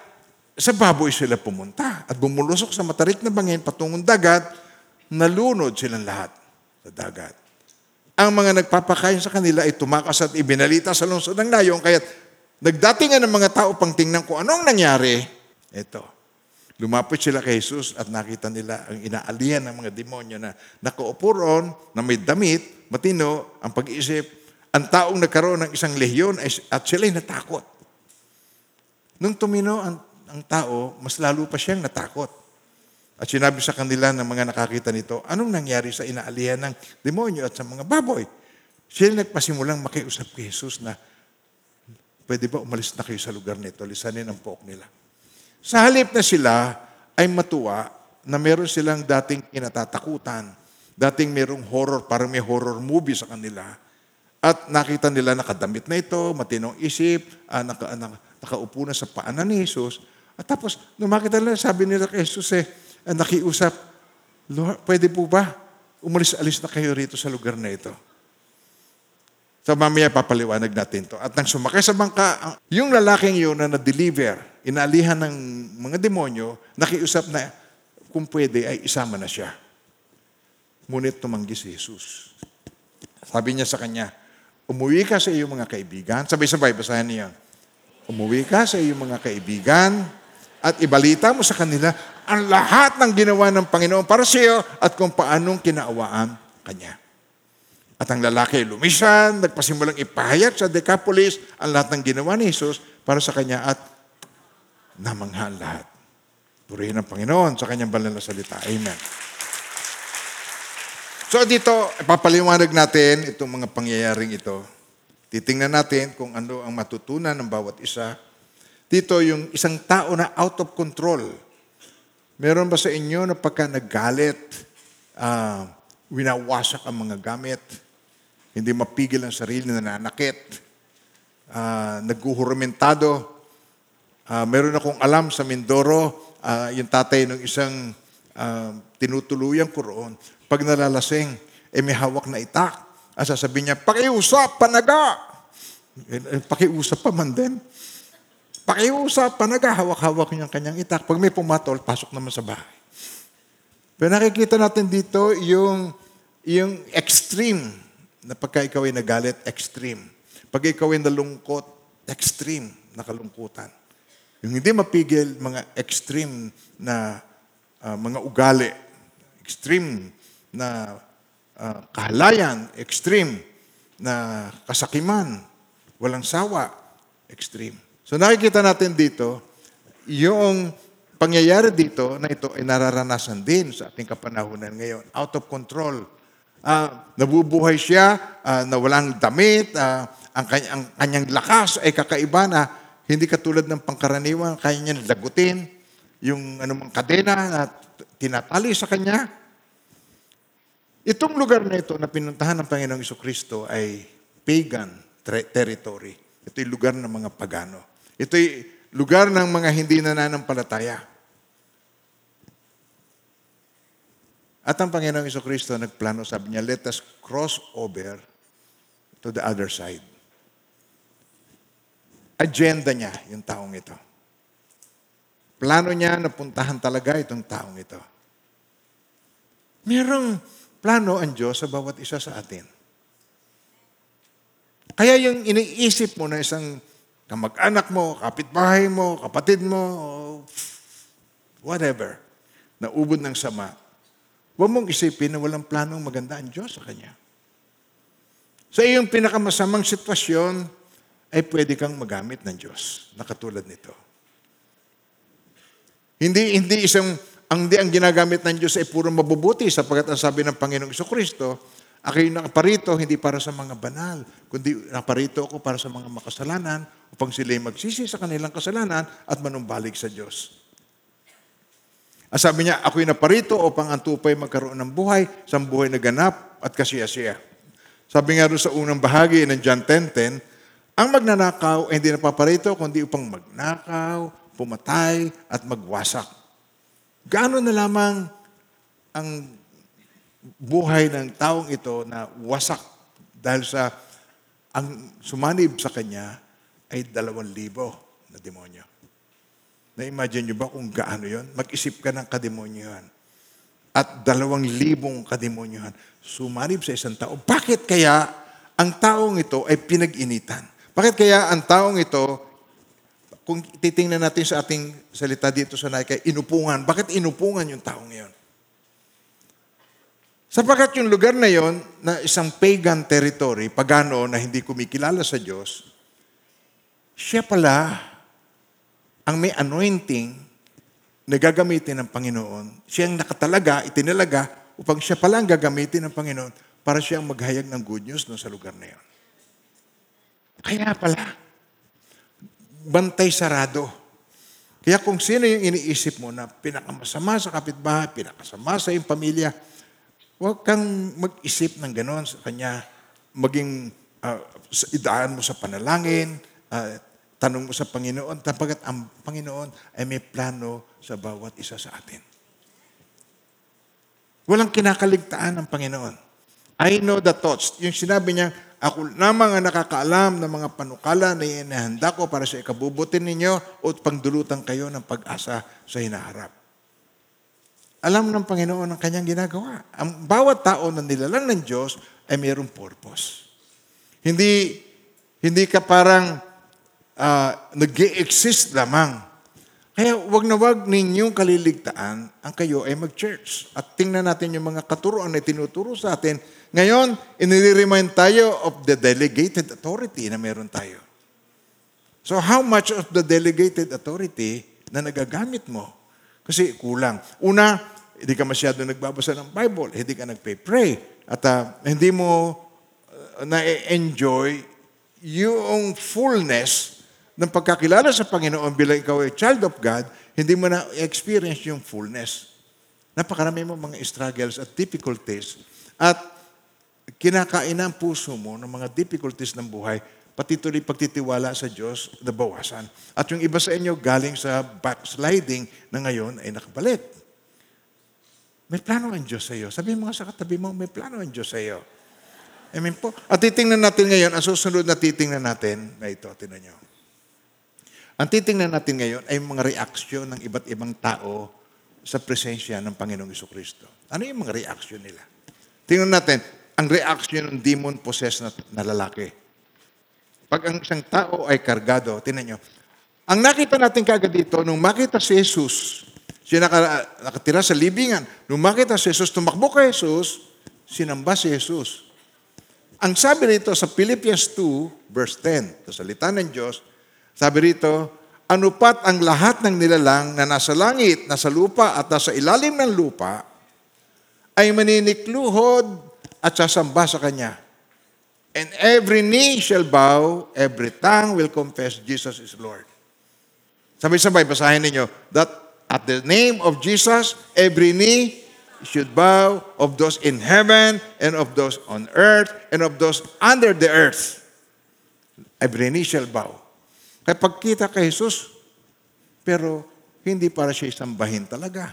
sa baboy sila pumunta at bumulusok sa matarik na bangin patungong dagat, nalunod silang lahat sa dagat. Ang mga nagpapakain sa kanila ay tumakas at ibinalita sa lungsod ng layong, kaya nagdatingan ng mga tao pang tingnan kung anong nangyari. Ito, lumapit sila kay Jesus at nakita nila ang inaalihan ng mga demonyo na nakaupo na may damit, matino, ang pag-iisip, ang taong nagkaroon ng isang lehiyon at sila'y natakot. Nung tumino ang ang tao, mas lalo pa siyang natakot. At sinabi sa kanila ng mga nakakita nito, anong nangyari sa inaalihan ng demonyo at sa mga baboy? Sila nagpasimulang makiusap kay Jesus na, pwede ba umalis na kayo sa lugar nito? Lisanin ang pook nila. Sa halip na sila ay matuwa na meron silang dating kinatatakutan. Dating merong horror, parang may horror movie sa kanila. At nakita nila nakadamit na ito, matinong isip, uh, naka, naka, nakaupo na sa paanan ni Jesus, at tapos, nung makita nila, sabi nila kay Jesus eh, ah, nakiusap, Lord, pwede po ba? Umalis-alis na kayo rito sa lugar na ito. So mamaya papaliwanag natin to. At nang sumakay sa bangka, yung lalaking yun na na-deliver, inalihan ng mga demonyo, nakiusap na kung pwede ay isama na siya. Ngunit tumanggi si Jesus. Sabi niya sa kanya, umuwi ka sa iyong mga kaibigan. Sabay-sabay, basahin niya. Umuwi ka sa iyong mga kaibigan at ibalita mo sa kanila ang lahat ng ginawa ng Panginoon para sa iyo at kung paanong kinaawaan Kanya. At ang lalaki lumisan, nagpasimulang ipahayag sa Decapolis ang lahat ng ginawa ni Jesus para sa Kanya at namangha lahat. Purihin ang Panginoon sa Kanyang banal na salita. Amen. So dito, ipapaliwanag natin itong mga pangyayaring ito. Titingnan natin kung ano ang matutunan ng bawat isa dito yung isang tao na out of control. Meron ba sa inyo na pagka naggalit, uh, winawasak ang mga gamit, hindi mapigil ang sarili, nananakit, uh, naghuhuramentado. Uh, meron akong alam sa Mindoro, uh, yung tatay ng isang uh, tinutuluyan ko roon, pag nalalasing, eh may hawak na itak. At sasabihin niya, pakiusap, panaga! Eh, pakiusap pa man din. Pakiusap pa, naghahawak-hawak niyang kanyang itak. Pag may pumatol, pasok naman sa bahay. Pero nakikita natin dito yung, yung extreme na pagka ikaw ay nagalit, extreme. Pag ikaw ay nalungkot, extreme na kalungkutan. Yung hindi mapigil, mga extreme na uh, mga ugali, extreme na uh, kahalayan, extreme na kasakiman, walang sawa, extreme. So nakikita natin dito, yung pangyayari dito na ito ay nararanasan din sa ating kapanahunan ngayon. Out of control. Uh, nabubuhay siya uh, na walang damit, uh, ang, kany- ang kanyang lakas ay kakaiba na hindi katulad ng pangkaraniwan, kaya niya lagutin yung anumang kadena na tinatali sa kanya. Itong lugar na ito na pinuntahan ng Panginoong Kristo ay pagan territory. Ito yung lugar ng mga pagano. Ito'y lugar ng mga hindi nananampalataya. At ang Panginoong Iso Kristo nagplano, sabi niya, let us cross over to the other side. Agenda niya, yung taong ito. plano niya na puntahan talaga itong taong ito. Merong plano ang Diyos sa bawat isa sa atin. Kaya yung iniisip mo na isang kamag-anak mo, kapitbahay mo, kapatid mo, whatever, na ubod ng sama, huwag mong isipin na walang planong maganda ang Diyos sa Kanya. Sa iyong pinakamasamang sitwasyon, ay pwede kang magamit ng Diyos na katulad nito. Hindi, hindi isang, ang, hindi ang ginagamit ng Diyos ay puro mabubuti sapagkat ang sabi ng Panginoong Kristo, ako'y nakaparito hindi para sa mga banal, kundi nakaparito ako para sa mga makasalanan upang sila'y magsisi sa kanilang kasalanan at manumbalik sa Diyos. Ang sabi niya, ako'y naparito upang ang tupay magkaroon ng buhay, sa buhay na ganap at kasiyasiya. Sabi nga doon sa unang bahagi ng John 10.10, ang magnanakaw ay hindi napaparito kundi upang magnakaw, pumatay, at magwasak. Gaano na lamang ang buhay ng taong ito na wasak dahil sa ang sumanib sa kanya ay dalawang libo na demonyo. Na-imagine nyo ba kung gaano yon? Mag-isip ka ng kademonyohan. At dalawang libong kademonyohan sumanib sa isang tao. Bakit kaya ang taong ito ay pinag-initan? Bakit kaya ang taong ito, kung titingnan natin sa ating salita dito sa Nike, inupungan. Bakit inupungan yung taong yon? Sapagat yung lugar na yon, na isang pagan territory, pagano na hindi kumikilala sa Diyos, siya pala ang may anointing na gagamitin ng Panginoon. Siya ang nakatalaga, itinalaga, upang siya pala ang gagamitin ng Panginoon para siyang maghayag ng good news no, sa lugar na yon. Kaya pala, bantay sarado. Kaya kung sino yung iniisip mo na pinakamasama sa kapitbahay, pinakasama sa iyong pamilya, huwag kang mag-isip ng gano'n sa kanya. Maging uh, idaan mo sa panalangin, uh, tanong mo sa Panginoon, tapagat ang Panginoon ay may plano sa bawat isa sa atin. Walang kinakaligtaan ng Panginoon. I know the thoughts. Yung sinabi niya, ako lamang ang nakakaalam ng mga panukala na inihanda ko para sa ikabubutin ninyo o pangdulutan kayo ng pag-asa sa hinaharap. Alam ng Panginoon ang kanyang ginagawa. Ang bawat tao na nilalang ng Diyos ay mayroong purpose. Hindi, hindi ka parang uh, nag exist lamang. Kaya wag na wag ninyong kaliligtaan ang kayo ay mag-church. At tingnan natin yung mga katuroan na tinuturo sa atin ngayon, inire-remind tayo of the delegated authority na meron tayo. So how much of the delegated authority na nagagamit mo? Kasi kulang. Una, hindi ka masyado nagbabasa ng Bible, hindi ka nagpe-pray, at uh, hindi mo uh, na-enjoy yung fullness ng pagkakilala sa Panginoon bilang ikaw ay child of God, hindi mo na-experience yung fullness. Napakarami mo mga struggles at difficulties. At kinakain ang puso mo ng mga difficulties ng buhay, pati tuloy pagtitiwala sa Diyos, nabawasan. At yung iba sa inyo galing sa backsliding na ngayon ay nakabalik. May plano ang Diyos sa iyo. Sabi mo nga sa katabi mo, may plano ang Diyos sa iyo. Amen po. At titingnan natin ngayon, ang susunod na titingnan natin, na ito, tinan nyo. Ang titingnan natin ngayon ay mga reaksyon ng iba't ibang tao sa presensya ng Panginoong Iso Kristo. Ano yung mga reaksyon nila? Tingnan natin, ang reaction ng demon-possessed na, na lalaki. Pag ang isang tao ay kargado, tinan nyo, ang nakita natin kagad dito, nung makita si Jesus, siya naka, nakatira sa libingan, nung makita si Jesus, tumakbo kay Jesus, sinamba si Jesus. Ang sabi rito sa Philippians 2, verse 10, sa salita ng Diyos, sabi rito, anupat ang lahat ng nilalang na nasa langit, nasa lupa at nasa ilalim ng lupa, ay maninikluhod at sasamba sa Kanya. And every knee shall bow, every tongue will confess Jesus is Lord. Sabay-sabay, basahin ninyo, that at the name of Jesus, every knee should bow of those in heaven and of those on earth and of those under the earth. Every knee shall bow. Kaya pagkita kay Jesus, pero hindi para siya isambahin talaga.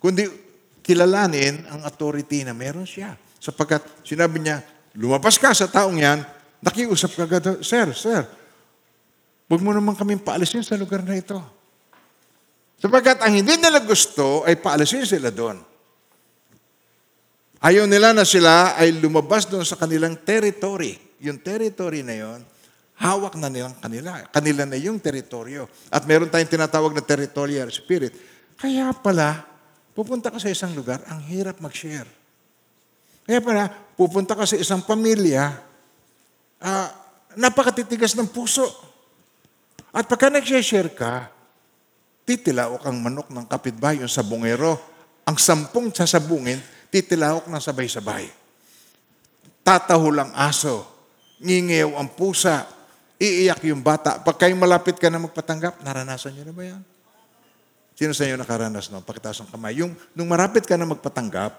Kundi kilalanin ang authority na meron siya. Sapagkat sinabi niya, lumabas ka sa taong yan, nakiusap ka agad, Sir, sir, huwag mo naman kaming paalisin sa lugar na ito. Sapagkat ang hindi nila gusto ay paalisin sila doon. Ayaw nila na sila ay lumabas doon sa kanilang territory. Yung territory na yon, hawak na nilang kanila. Kanila na yung teritoryo. At meron tayong tinatawag na territorial spirit. Kaya pala, pupunta ka sa isang lugar, ang hirap mag-share. Kaya pala, pupunta ka sa isang pamilya, uh, napakatitigas ng puso. At pagka nag-share ka, titilao kang manok ng kapitbahay, yung sabungero. Ang sampung sasabungin, titilawak ng sabay-sabay. Tataho lang aso, ngingiyaw ang pusa, iiyak yung bata. Pag kayo malapit ka na magpatanggap, naranasan nyo na ba yan? Sino sa inyo nakaranas no? Pakitaas ang kamay. Yung, nung marapit ka na magpatanggap,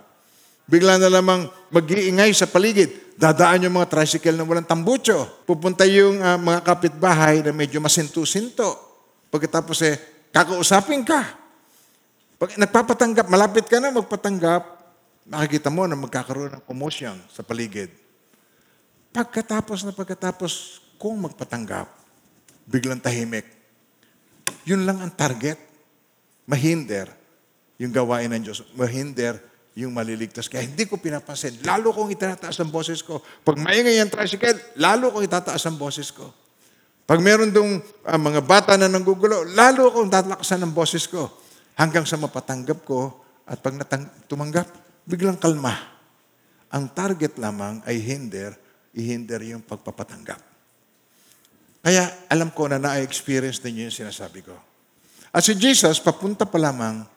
bigla na lamang mag-iingay sa paligid. Dadaan yung mga tricycle na walang tambucho. Pupunta yung uh, mga kapitbahay na medyo masinto-sinto. Pagkatapos eh, kakausapin ka. Pag nagpapatanggap, malapit ka na magpatanggap, makikita mo na magkakaroon ng commotion sa paligid. Pagkatapos na pagkatapos kung magpatanggap, biglang tahimik. Yun lang ang target. Mahinder yung gawain ng Diyos. Mahinder yung maliligtas. Kaya hindi ko pinapansin. Lalo kong itataas ang boses ko. Pag maingay ang tricycle, lalo kong itataas ang boses ko. Pag meron dong uh, mga bata na nanggugulo, lalo akong tatalakasan ang boses ko. Hanggang sa mapatanggap ko at pag natang- tumanggap, biglang kalma. Ang target lamang ay hinder, ihinder yung pagpapatanggap. Kaya alam ko na na-experience ninyo yung sinasabi ko. At si Jesus, papunta pa lamang,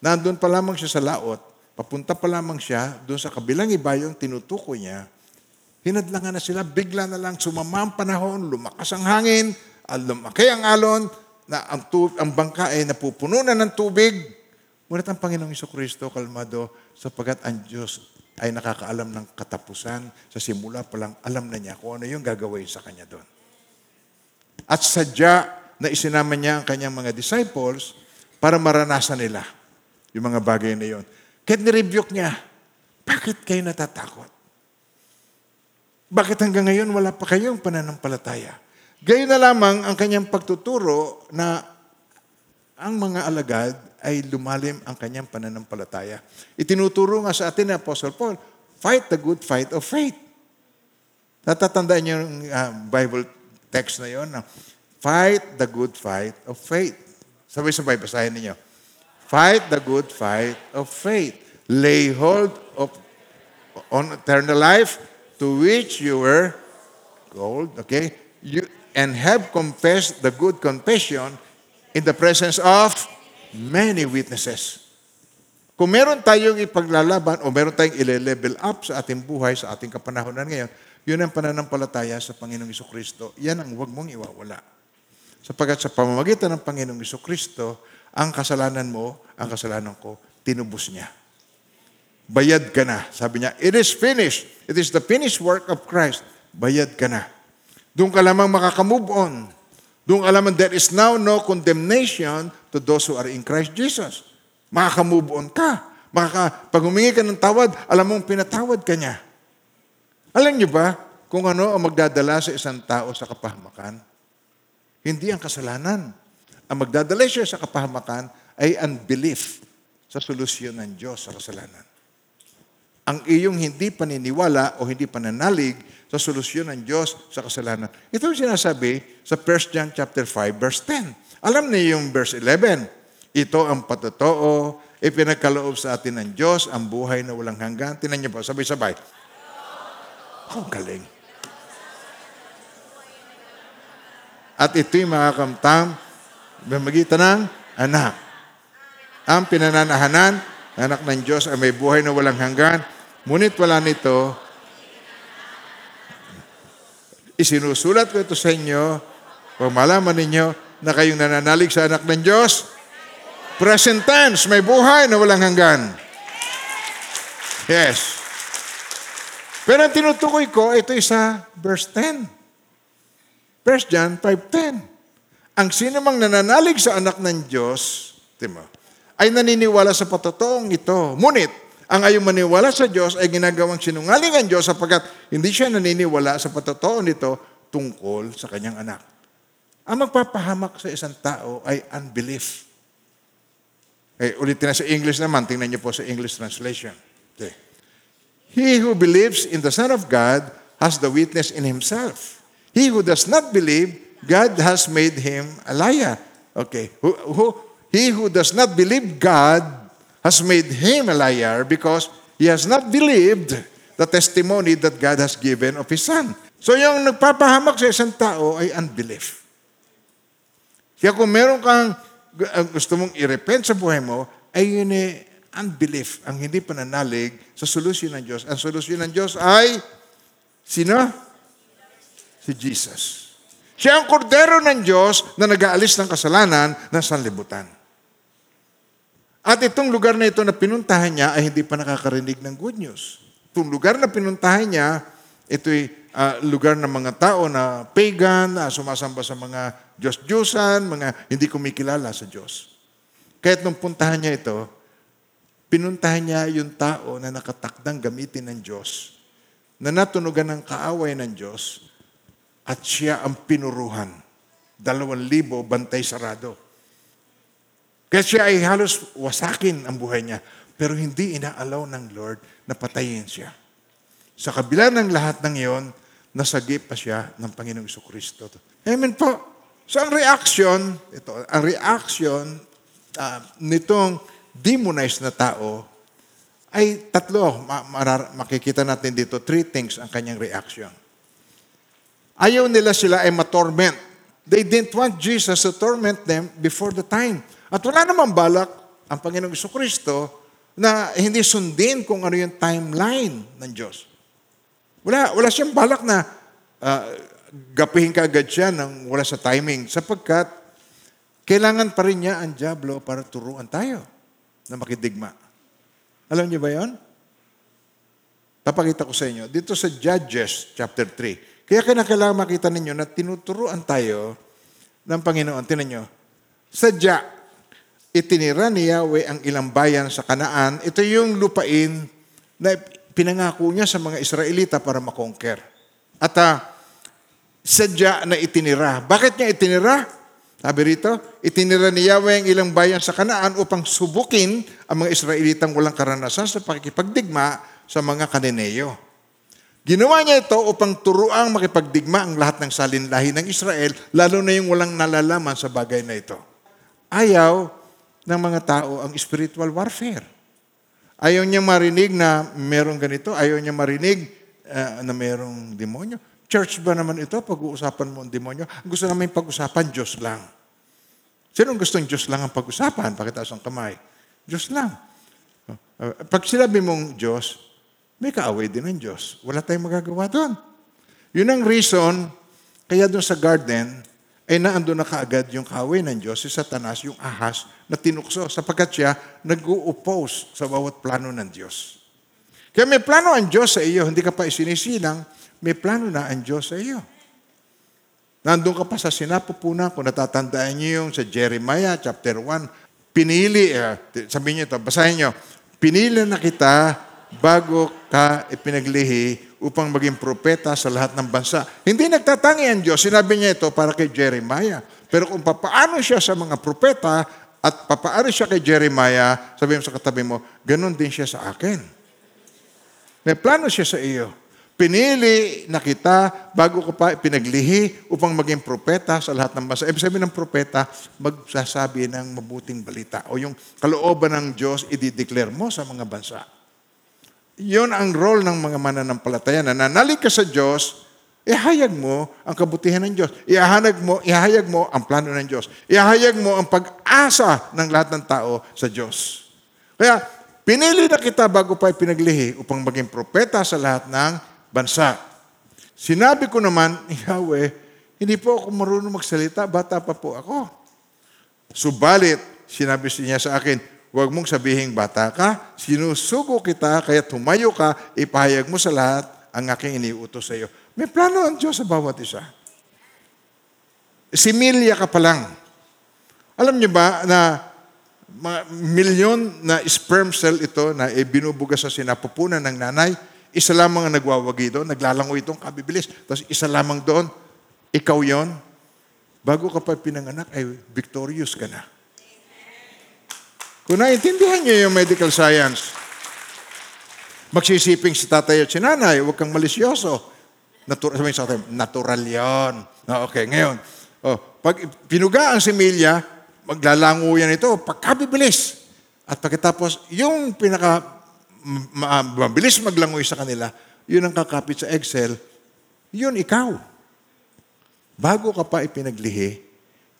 nandun pa lamang siya sa laot, papunta pa lamang siya, doon sa kabilang iba yung tinutukoy niya, hinadlangan na sila, bigla na lang sumama ang panahon, lumakas ang hangin, lumaki ang alon, na ang, tub- ang bangka ay napupuno na ng tubig, Ngunit ang Panginoong Iso Kristo, kalmado, sapagat ang Diyos ay nakakaalam ng katapusan. Sa simula pa lang, alam na niya kung ano yung gagawin sa kanya doon. At sadya na isinama niya ang kanyang mga disciples para maranasan nila yung mga bagay na yon. Kaya nirebuke niya, bakit kayo natatakot? Bakit hanggang ngayon wala pa kayong pananampalataya? Gayon na lamang ang kanyang pagtuturo na ang mga alagad ay lumalim ang kanyang pananampalataya. Itinuturo nga sa atin ni Apostle Paul, fight the good fight of faith. Natatandaan niyo yung uh, Bible text na yon na fight the good fight of faith. Sabay-sabay, basahin niyo. Fight the good fight of faith. Lay hold of on eternal life to which you were called, okay? You, and have confessed the good confession in the presence of many witnesses. Kung meron tayong ipaglalaban o meron tayong ile-level up sa ating buhay, sa ating kapanahonan ngayon, yun ang pananampalataya sa Panginoong Iso Kristo. Yan ang huwag mong iwawala. Sapagat sa pamamagitan ng Panginoong Iso Kristo, ang kasalanan mo, ang kasalanan ko, tinubos niya. Bayad ka na. Sabi niya, it is finished. It is the finished work of Christ. Bayad ka na. Doon ka lamang makakamove on. Doon ka lamang, there is now no condemnation to those who are in Christ Jesus. Makaka-move on ka. Makaka, pag humingi ka ng tawad, alam mong pinatawad ka niya. Alam niyo ba kung ano ang magdadala sa isang tao sa kapahamakan? Hindi ang kasalanan. Ang magdadala siya sa kapahamakan ay unbelief sa solusyon ng Diyos sa kasalanan. Ang iyong hindi paniniwala o hindi pananalig sa solusyon ng Diyos sa kasalanan. Ito yung sinasabi sa 1 John chapter 5 verse 10. Alam niyo yung verse 11. Ito ang patotoo, ipinagkaloob sa atin ng Diyos, ang buhay na walang hanggan. Tinan niyo po, sabay-sabay. Ang oh, galing. At ito'y makakamtam, magitan ng anak. Ang pinananahanan, anak ng Diyos ay may buhay na walang hanggan. Ngunit wala nito, isinusulat ko ito sa inyo, kung malaman ninyo, na kayong nananalig sa anak ng Diyos? Present tense, may buhay na walang hanggan. Yes. Pero ang tinutukoy ko, ito isa verse 10. 1 John 5.10. Ang sino mang nananalig sa anak ng Diyos, timo, ay naniniwala sa patotoong ito. Ngunit, ang ayaw maniwala sa Diyos ay ginagawang sinungaling ang Diyos sapagkat hindi siya naniniwala sa patotoo nito tungkol sa kanyang anak. Ang magpapahamak sa isang tao ay unbelief. Eh, ulitin na sa English naman. Tingnan niyo po sa English translation. Okay. He who believes in the Son of God has the witness in himself. He who does not believe, God has made him a liar. Okay. Who, who, he who does not believe God has made him a liar because he has not believed the testimony that God has given of His Son. So yung nagpapahamak sa isang tao ay unbelief. Kaya kung meron kang gu- gusto mong i-repent sa buhay mo, ay yun eh, unbelief, ang hindi pananalig sa solusyon ng Diyos. Ang solusyon ng Diyos ay, sino? Si Jesus. Siya ang kordero ng Diyos na nag-aalis ng kasalanan ng sanlibutan. At itong lugar na ito na pinuntahan niya ay hindi pa nakakarinig ng good news. Itong lugar na pinuntahan niya, ito'y ah, lugar ng mga tao na pagan, na sumasamba sa mga Diyos-Diyosan, mga hindi kumikilala sa Diyos. Kahit nung puntahan niya ito, pinuntahan niya yung tao na nakatakdang gamitin ng Diyos, na natunugan ng kaaway ng Diyos, at siya ang pinuruhan. Dalawang libo, bantay sarado. Kaya siya ay halos wasakin ang buhay niya. Pero hindi inaalaw ng Lord na patayin siya. Sa kabila ng lahat ng iyon, nasagip pa siya ng Panginoong Iso Kristo. Amen po. So ang reaction, ito, ang reaction ah, nitong demonized na tao ay tatlo. Ma- marar- makikita natin dito, three things ang kanyang reaction. Ayaw nila sila ay matorment. They didn't want Jesus to torment them before the time. At wala namang balak ang Panginoong Iso Kristo na hindi sundin kung ano yung timeline ng Diyos. Wala, wala siyang balak na ah, gapihin ka agad siya nang wala sa timing sapagkat kailangan pa rin niya ang Diablo para turuan tayo na makidigma. Alam niyo ba yon? Papakita ko sa inyo. Dito sa Judges chapter 3. Kaya kailangan makita ninyo na tinuturuan tayo ng Panginoon. Tinan nyo. Sadya, itinira ni Yahweh ang ilang bayan sa Kanaan. Ito yung lupain na pinangako niya sa mga Israelita para makonquer. At ah, sadya na itinira. Bakit niya itinira? Sabi rito, itinira ni Yahweh ang ilang bayan sa Kanaan upang subukin ang mga Israelitang walang karanasan sa pakikipagdigma sa mga Kanineyo. Ginawa niya ito upang turuang makipagdigma ang lahat ng salinlahi ng Israel, lalo na yung walang nalalaman sa bagay na ito. Ayaw ng mga tao ang spiritual warfare. Ayaw niya marinig na merong ganito. Ayaw niya marinig uh, na merong demonyo. Church ba naman ito? Pag-uusapan mo ang demonyo? Gusto namin pag-usapan, Diyos lang. Sinong gustong Diyos lang ang pag-usapan? Pakitaas ang kamay. Diyos lang. Pag sinabi mong Diyos, may kaaway din ng Diyos. Wala tayong magagawa doon. Yun ang reason, kaya doon sa garden, ay naando na kaagad yung kaaway ng Diyos, si Satanas, yung ahas, na tinukso, sapagkat siya nag-oppose sa bawat plano ng Diyos. Kaya may plano ang Diyos sa iyo, hindi ka pa isinisilang, may plano na ang Diyos sa iyo. Nandun ka pa sa sinapupunan, kung natatandaan niyo yung sa Jeremiah chapter 1, pinili, uh, sabihin niyo ito, basahin niyo, pinili na kita bago ka ipinaglihi upang maging propeta sa lahat ng bansa. Hindi nagtatangi ang Diyos. Sinabi niya ito para kay Jeremiah. Pero kung papaano siya sa mga propeta at papaano siya kay Jeremiah, sabi mo sa katabi mo, ganun din siya sa akin. May plano siya sa iyo. Pinili na kita bago ko pa pinaglihi upang maging propeta sa lahat ng bansa. Ibig sabihin ng propeta, magsasabi ng mabuting balita o yung kalooban ng Diyos, i-declare mo sa mga bansa. Yun ang role ng mga mananampalataya. Nananalig ka sa Diyos, ihayag mo ang kabutihan ng Diyos. Ihahayag mo, ihayag mo ang plano ng Diyos. Ihayag mo ang pag-asa ng lahat ng tao sa Diyos. Kaya, pinili na kita bago pa pinaglihi upang maging propeta sa lahat ng bansa. Sinabi ko naman, Yahweh, hindi po ako marunong magsalita, bata pa po ako. Subalit, sinabi niya sa akin, huwag mong sabihing bata ka, sinusugo kita, kaya tumayo ka, ipahayag mo sa lahat ang aking iniutos sa iyo. May plano ang Diyos sa bawat isa. Similya ka pa lang. Alam niyo ba na mga milyon na sperm cell ito na ibinubuga sa sinapupunan ng nanay, isa lamang ang nagwawagi doon, naglalangoy itong kabibilis. Tapos isa lamang doon, ikaw yon. Bago ka pa pinanganak, ay victorious ka na. Kung naiintindihan niyo yung medical science, magsisiping si tatay at si nanay, huwag kang malisyoso. Natural, sabihin sa tatay, natural yon. Ah, okay, ngayon, oh, pag pinuga ang similya, maglalango yan ito, pagkabibilis. At pagkatapos, yung pinaka m- ma- mabilis maglangoy sa kanila, yun ang kakapit sa Excel, yun ikaw. Bago ka pa ipinaglihi,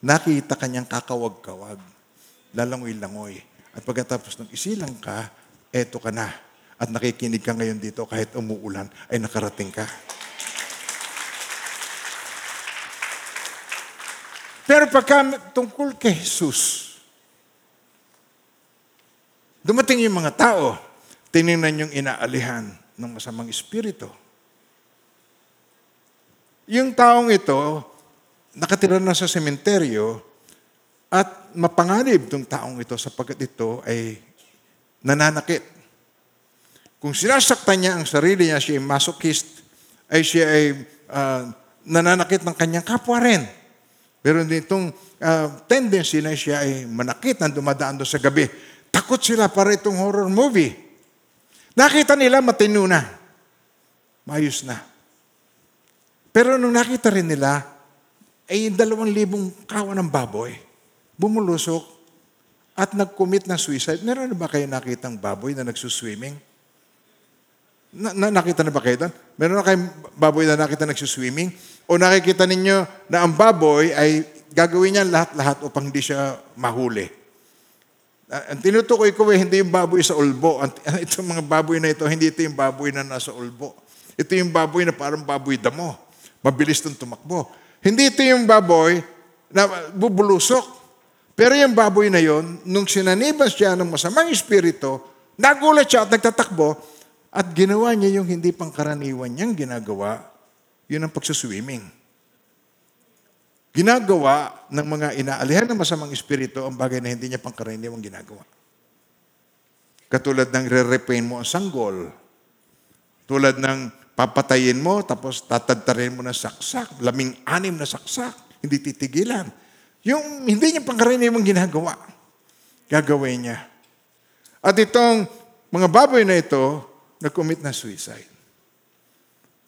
nakita kanyang kakawag-kawag, lalangoy-langoy. At pagkatapos ng isilang ka, eto ka na. At nakikinig ka ngayon dito kahit umuulan, ay nakarating ka. Pero pagka tungkol kay Jesus, dumating yung mga tao, tinignan yung inaalihan ng masamang espiritu. Yung taong ito, nakatira na sa sementeryo at mapanganib itong taong ito sapagkat ito ay nananakit. Kung sinasaktan niya ang sarili niya, siya ay masochist, ay siya ay ah, nananakit ng kanyang kapwa rin. Pero ditong uh, tendency na siya ay manakit na dumadaan doon sa gabi. Takot sila para itong horror movie. Nakita nila matino na. Mayos na. Pero nung nakita rin nila, ay dalawang libong kawan ng baboy, bumulusok at nag-commit ng suicide. Meron na ba kayo nakitang baboy na nagsuswimming? Na, na, nakita na ba kayo doon? Meron na kayong baboy na nakita nagsuswimming? O nakikita ninyo na ang baboy ay gagawin niya lahat-lahat upang hindi siya mahuli? Ah, Ang tinutukoy ko eh, hindi yung baboy sa ulbo. Itong mga baboy na ito, hindi ito yung baboy na nasa ulbo. Ito yung baboy na parang baboy damo. Mabilis itong tumakbo. Hindi ito yung baboy na bubulusok. Pero yung baboy na yon, nung sinaniban siya ng masamang espiritu, nagulat siya at nagtatakbo, at ginawa niya yung hindi pangkaraniwan niyang ginagawa, yun ang pagsuswimming. Ginagawa ng mga inaalihan ng masamang espiritu ang bagay na hindi niya pangkaraniwang ginagawa. Katulad ng re-repain mo ang sanggol. Tulad ng papatayin mo, tapos tatadtarin mo ng saksak, laming anim na saksak, hindi titigilan. Yung hindi niya pangkaraniwang ginagawa, gagawin niya. At itong mga baboy na ito, nag-commit na suicide.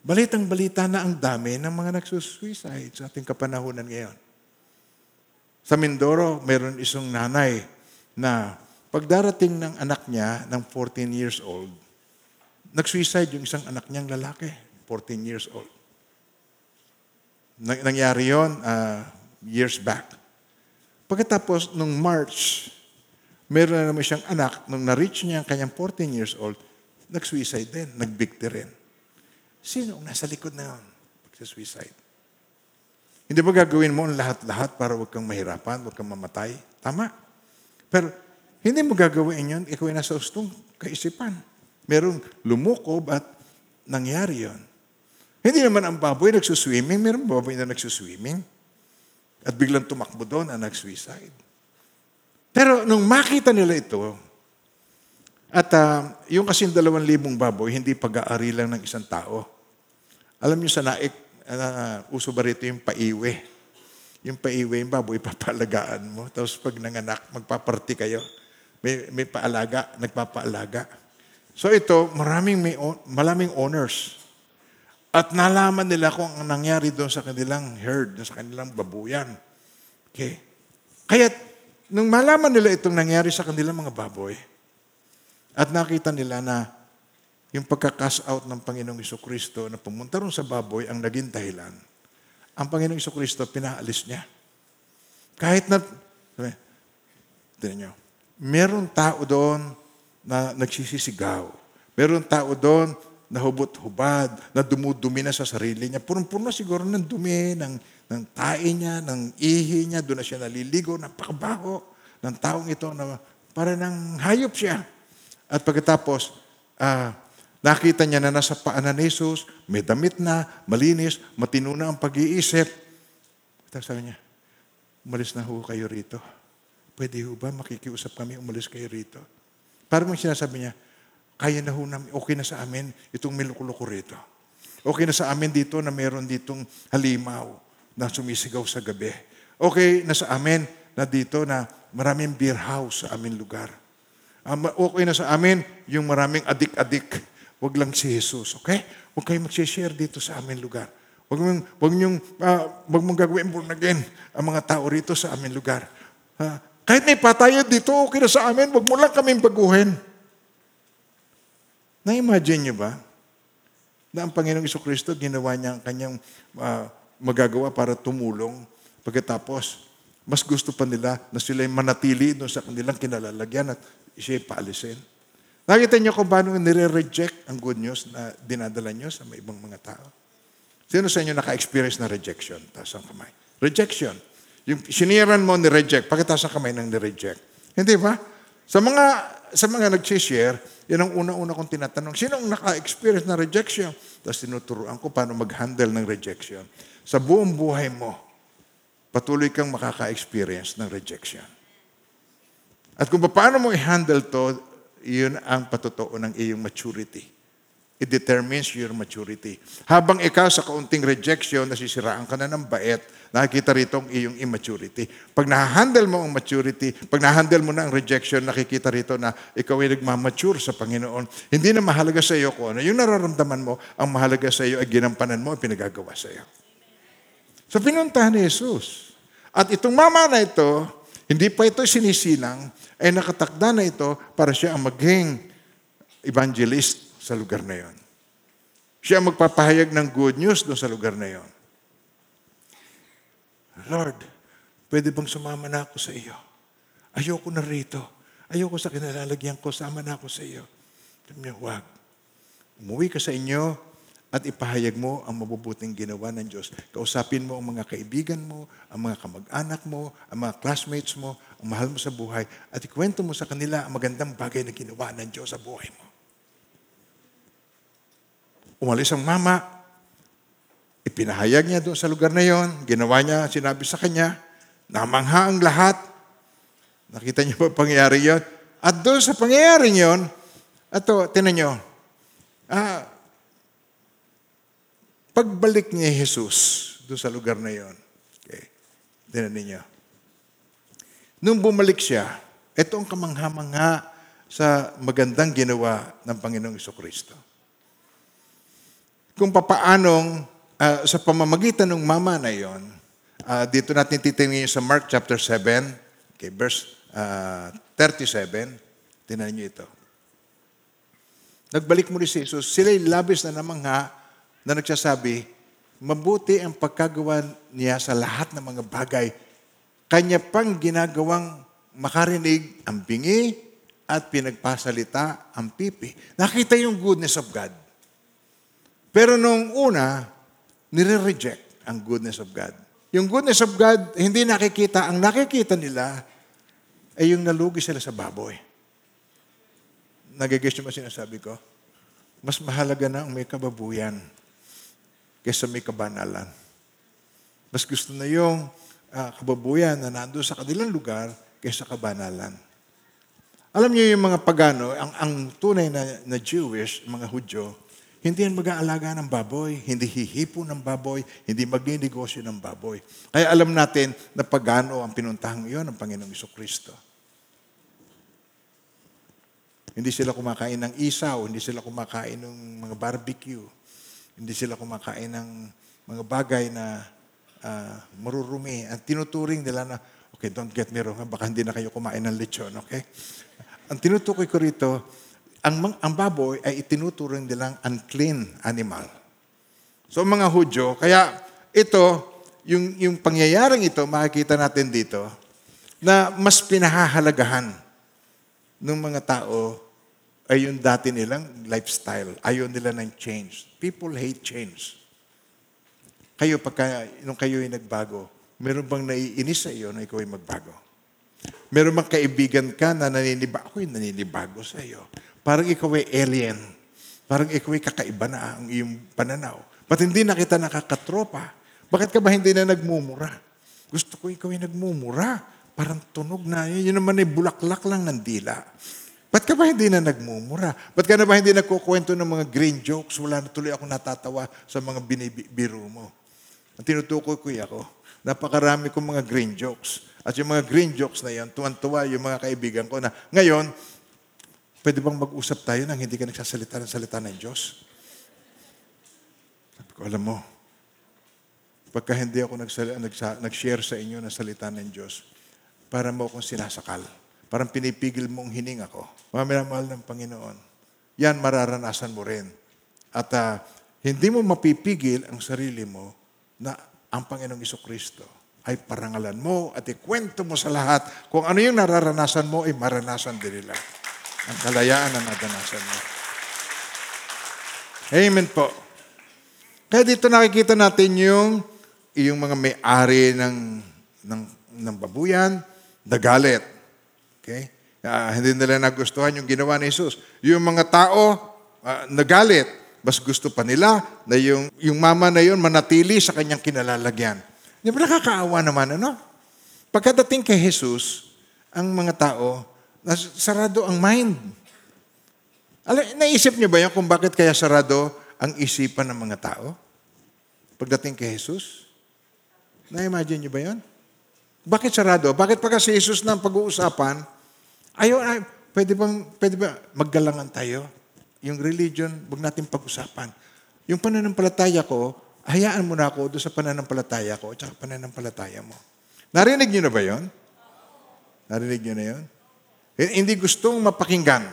Balitang balita na ang dami ng mga nagsusuicide sa ating kapanahunan ngayon. Sa Mindoro, meron isang nanay na pagdarating ng anak niya ng 14 years old, nag-suicide yung isang anak niyang lalaki, 14 years old. Nang- Nangyari yon uh, years back. Pagkatapos, nung March, meron na naman siyang anak, nung na-reach niya ang kanyang 14 years old, nag-suicide din, nagbikti rin. Sino ang nasa likod na yun? Pagsa-suicide. Hindi ba gagawin mo ang lahat-lahat para huwag kang mahirapan, huwag kang mamatay? Tama. Pero hindi mo gagawin yun, ikaw ay nasa ustong kaisipan. Merong lumukob at nangyari yon. Hindi naman ang baboy nagsuswimming, meron baboy na nagsuswimming. At biglang tumakbo doon ang nag-suicide. Pero nung makita nila ito, at ah, yung kasing dalawang libong baboy, hindi pag-aari lang ng isang tao. Alam niyo sa naik, ah, uso ba rito yung paiwe? Yung paiwe, yung baboy, papalagaan mo. Tapos pag nanganak, magpaparty kayo. May, may paalaga, nagpapaalaga. So ito, maraming, may, maraming owners. At nalaman nila kung ang nangyari doon sa kanilang herd, sa kanilang babuyan. Okay? Kaya, nung malaman nila itong nangyari sa kanilang mga baboy, at nakita nila na yung pagka-cast out ng Panginoong Iso Kristo na pumunta ron sa baboy ang naging dahilan. Ang Panginoong Iso Kristo, pinaalis niya. Kahit na, sabi, tignan niyo, meron tao doon na nagsisisigaw. Meron tao doon na hubot-hubad, na dumudumi na sa sarili niya. Punong-puno siguro ng dumi, ng, ng tae niya, ng ihi niya, doon na siya naliligo, napakabaho ng taong ito na para ng hayop siya. At pagkatapos, ah, nakita niya na nasa paanan ni Jesus, may damit na, malinis, matino na ang pag-iisip. Tapos sabi niya, umalis na ho kayo rito. Pwede ho ba makikiusap kami, umalis kayo rito? Parang sinasabi niya, kaya na ho namin, okay na sa amin itong milukuloko rito. Okay na sa amin dito na meron ditong halimaw na sumisigaw sa gabi. Okay na sa amin na dito na maraming beer house sa aming lugar. Ma- okay na sa amin yung maraming adik-adik. Huwag lang si Jesus, okay? Huwag kayo mag-share dito sa amin lugar. Huwag mong, huwag niyong, ah, huwag mong gagawin born again ang mga tao rito sa amin lugar. Ah, kahit may patayan dito, okay na sa amin. Huwag mo lang kaming baguhin. Na-imagine niyo ba? Na ang Panginoong Kristo, ginawa niya ang kanyang ah, magagawa para tumulong. Pagkatapos, mas gusto pa nila na sila'y manatili doon sa kanilang kinalalagyan at siya'y paalisin. Nakita niyo kung paano nire-reject ang good news na dinadala niyo sa may ibang mga tao? Sino sa inyo naka-experience na rejection? Taas ang kamay. Rejection. Yung siniran mo, ni-reject. Pagkataas ang kamay ng ni-reject. Hindi ba? Sa mga sa mga nag-share, yan ang una-una kong tinatanong. Sino ang naka-experience na rejection? Tapos tinuturuan ko paano mag-handle ng rejection. Sa buong buhay mo, patuloy kang makaka-experience ng rejection. At kung paano mo i-handle to, yun ang patutuo ng iyong maturity. It determines your maturity. Habang ikaw sa kaunting rejection, nasisiraan ka na ng bait, nakikita rito ang iyong immaturity. Pag nahandle mo ang maturity, pag nahandle mo na ang rejection, nakikita rito na ikaw ay nagmamature sa Panginoon. Hindi na mahalaga sa iyo kung ano. Yung nararamdaman mo, ang mahalaga sa iyo ay ginampanan mo at pinagagawa sa iyo. So pinuntahan ni Jesus. At itong mama na ito, hindi pa ito sinisilang, ay nakatakda na ito para siya ang maging evangelist sa lugar na yon. Siya ang magpapahayag ng good news doon sa lugar na yon. Lord, pwede bang sumama na ako sa iyo? Ayoko na rito. Ayoko sa kinalalagyan ko, sama na ako sa iyo. Sabi niya, huwag. Umuwi ka sa inyo at ipahayag mo ang mabubuting ginawa ng Diyos. Kausapin mo ang mga kaibigan mo, ang mga kamag-anak mo, ang mga classmates mo, ang mahal mo sa buhay, at ikwento mo sa kanila ang magandang bagay na ginawa ng Diyos sa buhay mo. Umalis ang mama, ipinahayag niya doon sa lugar na yon, ginawa niya, sinabi sa kanya, namangha ang lahat. Nakita niyo ba pangyayari yon? At doon sa pangyayari yon, ato, tinan niyo, ah, pagbalik ni Jesus doon sa lugar na yon, okay, tinan ninyo, nung bumalik siya, ito ang kamangha-mangha sa magandang ginawa ng Panginoong Kristo. Kung papaanong uh, sa pamamagitan ng mama na yon, uh, dito natin titingnan sa Mark chapter 7, okay, verse uh, 37, tinan niyo ito. Nagbalik muli si Jesus, sila'y labis na namang nga na nagsasabi, mabuti ang pagkagawa niya sa lahat ng mga bagay. Kanya pang ginagawang makarinig ang bingi at pinagpasalita ang pipi. Nakita yung goodness of God. Pero nung una, nire-reject ang goodness of God. Yung goodness of God, hindi nakikita. Ang nakikita nila ay yung nalugi sila sa baboy. Nagigis ba sinasabi ko? Mas mahalaga na ang may kababuyan kaysa may kabanalan. Mas gusto na yung uh, kababuyan na nando sa kanilang lugar kaysa kabanalan. Alam niyo yung mga pagano, ang, ang tunay na, na Jewish, mga Hudyo, hindi yan mag-aalaga ng baboy, hindi hihipo ng baboy, hindi magninegosyo ng baboy. Kaya alam natin na pagano ang pinuntahang iyon ng Panginoong Iso Kristo. Hindi sila kumakain ng isaw, hindi sila kumakain ng mga barbecue, hindi sila kumakain ng mga bagay na uh, marurumi. At tinuturing nila na, okay, don't get me wrong, baka hindi na kayo kumain ng lechon, okay? Ang tinutukoy ko rito, ang, ang baboy ay itinuturing nilang unclean animal. So mga Hudyo, kaya ito, yung, yung pangyayaring ito, makikita natin dito, na mas pinahahalagahan ng mga tao ay yung dati nilang lifestyle. Ayaw nila ng change. People hate change. Kayo, pagka, nung kayo ay nagbago, meron bang naiinis sa iyo na ikaw ay magbago? Meron bang kaibigan ka na naninibago? Ako'y naninibago sa iyo. Parang ikaw ay alien. Parang ikaw ay kakaiba na ang iyong pananaw. Ba't hindi na kita nakakatropa? Bakit ka ba hindi na nagmumura? Gusto ko ikaw ay nagmumura. Parang tunog na. Yun naman ay bulaklak lang ng dila. Ba't ka ba hindi na nagmumura? Ba't ka na ba hindi nagkukwento ng mga green jokes? Wala na tuloy ako natatawa sa mga binibiro mo. Ang tinutukoy ko ako, napakarami kong mga green jokes. At yung mga green jokes na yan, tuwan-tuwa yung mga kaibigan ko na ngayon, pwede bang mag-usap tayo nang hindi ka nagsasalita ng salita ng Diyos? Sabi ko, alam mo, pagka hindi ako nagsal- nagsa- nag-share sa inyo ng salita ng Diyos, para mo akong sinasakal. Parang pinipigil mong hininga ko. Mga minamahal ng Panginoon, yan mararanasan mo rin. At ah, hindi mo mapipigil ang sarili mo na ang Panginoong Iso Kristo ay parangalan mo at ikwento mo sa lahat kung ano yung nararanasan mo ay maranasan din nila. Ang kalayaan na nadanasan mo. Amen po. Kaya dito nakikita natin yung yung mga may-ari ng, ng, ng babuyan, nagalit. Okay? Ah, hindi nila nagustuhan yung ginawa ni Jesus. Yung mga tao, ah, nagalit. Mas gusto pa nila na yung, yung mama na yun manatili sa kanyang kinalalagyan. Di ba nakakaawa naman, ano? Pagkadating kay Jesus, ang mga tao, sarado ang mind. Alam, naisip niyo ba yun kung bakit kaya sarado ang isipan ng mga tao? Pagdating kay Jesus? Na-imagine niyo ba yun? Bakit sarado? Bakit pagka si Jesus na pag-uusapan, ayaw, ay, pwede bang, pwede ba maggalangan tayo? Yung religion, wag natin pag-usapan. Yung pananampalataya ko, hayaan mo na ako doon sa pananampalataya ko at saka pananampalataya mo. Narinig niyo na ba yon? Narinig niyo na yon? Hindi gustong mapakinggan.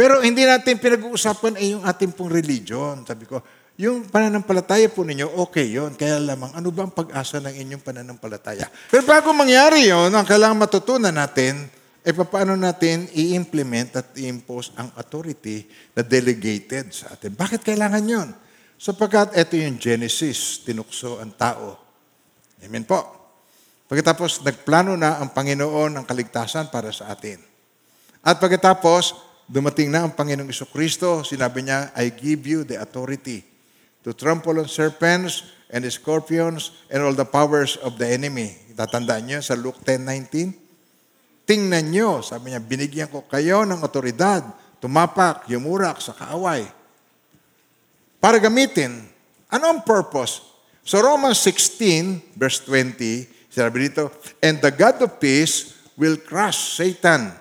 Pero hindi natin pinag-uusapan ay yung ating pong religion. Sabi ko, yung pananampalataya po ninyo, okay yon. Kaya lamang, ano ba ang pag-asa ng inyong pananampalataya? Pero bago mangyari yon, ang kailangan matutunan natin, ay paano natin i-implement at i-impose ang authority na delegated sa atin. Bakit kailangan yon? Sapagkat ito yung Genesis, tinukso ang tao. Amen po. Pagkatapos, nagplano na ang Panginoon ng kaligtasan para sa atin. At pagkatapos, dumating na ang Panginoong Kristo, sinabi niya, I give you the authority to trample on serpents and scorpions and all the powers of the enemy. Tatandaan niyo sa Luke 10.19? Tingnan niyo, sabi niya, binigyan ko kayo ng otoridad, tumapak, yumurak sa kaaway. Para gamitin, ano ang purpose? So Romans 16, verse 20, sinabi dito, And the God of peace will crush Satan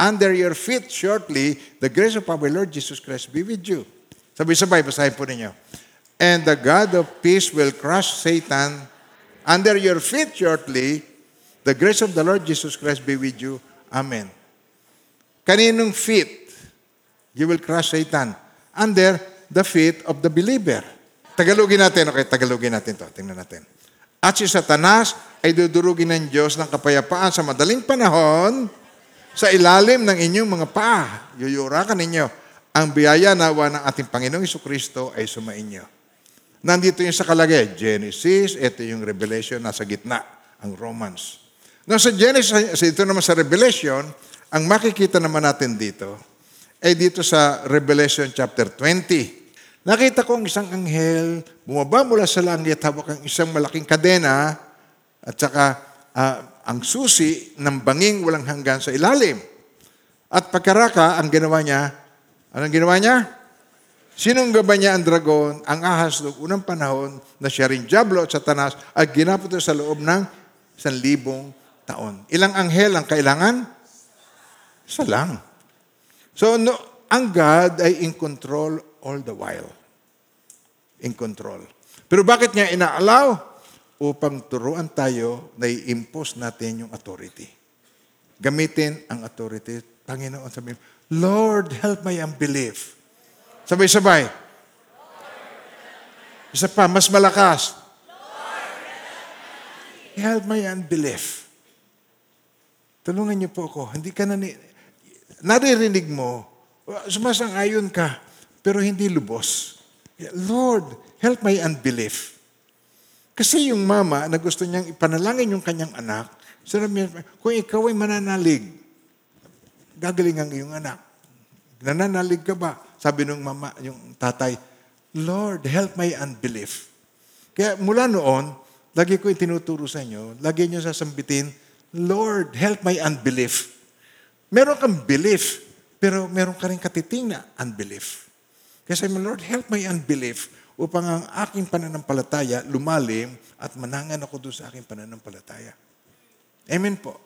under your feet shortly. The grace of our Lord Jesus Christ be with you. Sabay-sabay, basahin po ninyo. And the God of peace will crush Satan under your feet shortly. The grace of the Lord Jesus Christ be with you. Amen. Kaninong feet? You will crush Satan. Under the feet of the believer. Tagalogin natin. Okay, tagalogin natin to. Tingnan natin. At si Satanas ay dudurugin ng Diyos ng kapayapaan sa madaling panahon sa ilalim ng inyong mga paa. Yuyurakan ninyo. Ang biyaya nawa ng ating Panginoong Kristo ay sumainyo. Nandito yung sa kalagay, Genesis, ito yung Revelation, nasa gitna, ang Romans. Now sa Genesis, ito naman sa Revelation, ang makikita naman natin dito, ay dito sa Revelation chapter 20. Nakita ko ang isang anghel, bumaba mula sa langit, hawak ang isang malaking kadena, at saka ah, ang susi ng banging walang hanggan sa ilalim. At pagkaraka, ang ginawa niya, anong ginawa niya? Sinunggaban niya ang dragon, ang ahas noong unang panahon na siya rin Diablo at Satanas at ginapot sa loob ng sanlibong taon. Ilang anghel ang kailangan? Isa lang. So, no, ang God ay in control all the while. In control. Pero bakit niya inaalaw? Upang turuan tayo na i-impose natin yung authority. Gamitin ang authority. Panginoon, sabi Lord, help my unbelief. Sabay-sabay. Isa pa, mas malakas. Help my unbelief. Tulungan niyo po ako. Hindi ka na ni... Naririnig mo, sumasang-ayon ka, pero hindi lubos. Lord, help my unbelief. Kasi yung mama na gusto niyang ipanalangin yung kanyang anak, sinabi niya, kung ikaw ay mananalig, gagaling ang iyong anak. Nananalig ka ba? Sabi nung mama, yung tatay, Lord, help my unbelief. Kaya mula noon, lagi ko itinuturo sa inyo, lagi niyo sasambitin, Lord, help my unbelief. Meron kang belief, pero meron ka rin katiting na unbelief. Kaya sabi mo, Lord, help my unbelief upang ang aking pananampalataya lumalim at manangan ako doon sa aking pananampalataya. Amen po.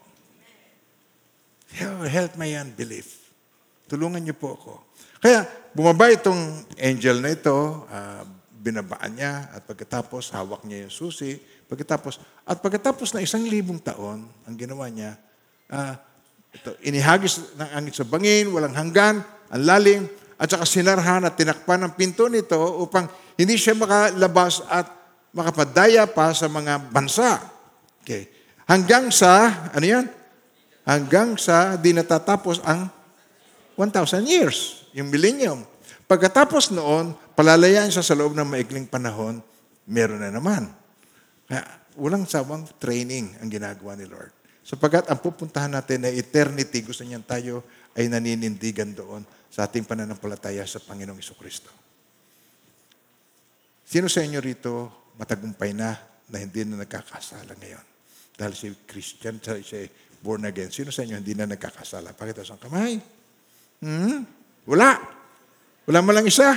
Help my unbelief. Tulungan niyo po ako. Kaya bumaba itong angel na ito, uh, binabaan niya at pagkatapos hawak niya yung susi. Pagkatapos, at pagkatapos na isang libong taon, ang ginawa niya, uh, ito, inihagis ng angin sa bangin, walang hanggan, ang lalim, at saka sinarhan at tinakpan ang pinto nito upang hindi siya makalabas at makapadaya pa sa mga bansa. Okay. Hanggang sa, ano yan? Hanggang sa di natatapos ang 1,000 years, yung millennium. Pagkatapos noon, palalayan siya sa loob ng maikling panahon, meron na naman. Kaya, walang sawang training ang ginagawa ni Lord. Sapagkat ang pupuntahan natin na eternity, gusto niyan tayo ay naninindigan doon sa ating pananampalataya sa Panginoong Kristo. Sino sa inyo rito matagumpay na na hindi na nagkakasala ngayon? Dahil si Christian, si born again. Sino sa inyo hindi na nagkakasala? Pakita sa kamay. Hmm? Wala. Wala man lang isa.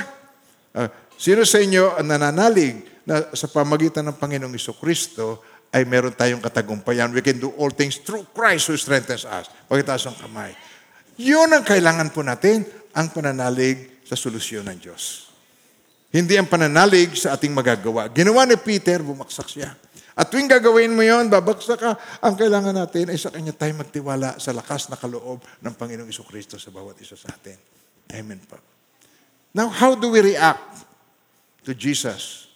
Uh, sino sa inyo ang nananalig na sa pamagitan ng Panginoong Kristo ay meron tayong katagumpayan. We can do all things through Christ who strengthens us. Pagkitaas ang kamay. Yun ang kailangan po natin, ang pananalig sa solusyon ng Diyos. Hindi ang pananalig sa ating magagawa. Ginawa ni Peter, bumaksak siya. At tuwing gagawin mo yon, babaksak ka, ang kailangan natin ay sa Kanya tayo magtiwala sa lakas na kaloob ng Panginoong Iso Kristo sa bawat isa sa atin. Amen po. Now, how do we react to Jesus?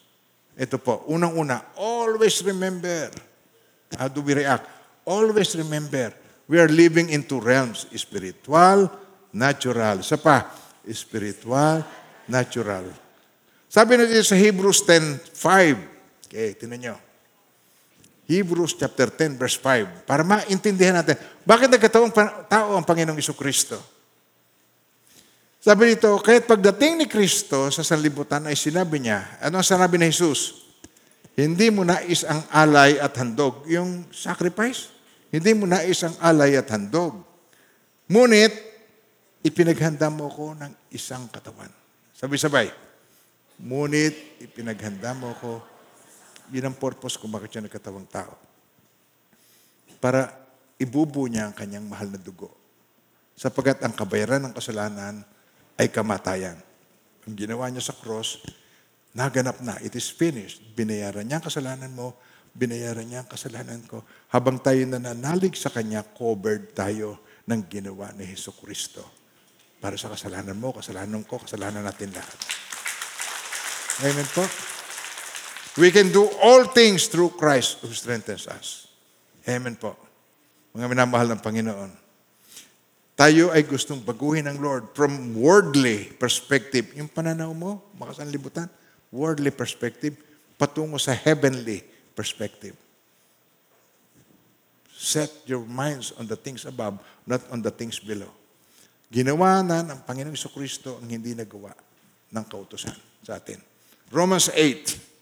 Ito po, unang-una, always remember. How do we react? Always remember, we are living in two realms, spiritual, natural. Sa pa, spiritual, natural. Sabi natin sa Hebrews 10.5, okay, tinan nyo. Hebrews chapter 10 verse 5 para maintindihan natin bakit nagkatawang tao ang Panginoong Iso Kristo. Sabi dito, kahit pagdating ni Kristo sa sanlibutan ay sinabi niya, ano ang sinabi ni Jesus? Hindi mo nais ang alay at handog. Yung sacrifice, hindi mo nais ang alay at handog. Ngunit, ipinaghanda mo ko ng isang katawan. Sabi-sabay, ngunit ipinaghanda mo ko yun ang purpose kung bakit siya nagkatawang tao. Para ibubo niya ang kanyang mahal na dugo. Sapagat ang kabayaran ng kasalanan ay kamatayan. Ang ginawa niya sa cross, naganap na. It is finished. Binayaran niya ang kasalanan mo, binayaran niya ang kasalanan ko. Habang tayo nananalig sa Kanya, covered tayo ng ginawa ni Heso Kristo. Para sa kasalanan mo, kasalanan ko, kasalanan natin lahat. Amen po. We can do all things through Christ who strengthens us. Amen po. Mga minamahal ng Panginoon. Tayo ay gustong baguhin ng Lord from worldly perspective. Yung pananaw mo, makasanlibutan, worldly perspective, patungo sa heavenly perspective. Set your minds on the things above, not on the things below. Ginawa na ng Panginoong Kristo ang hindi nagawa ng kautosan sa atin. Romans 8,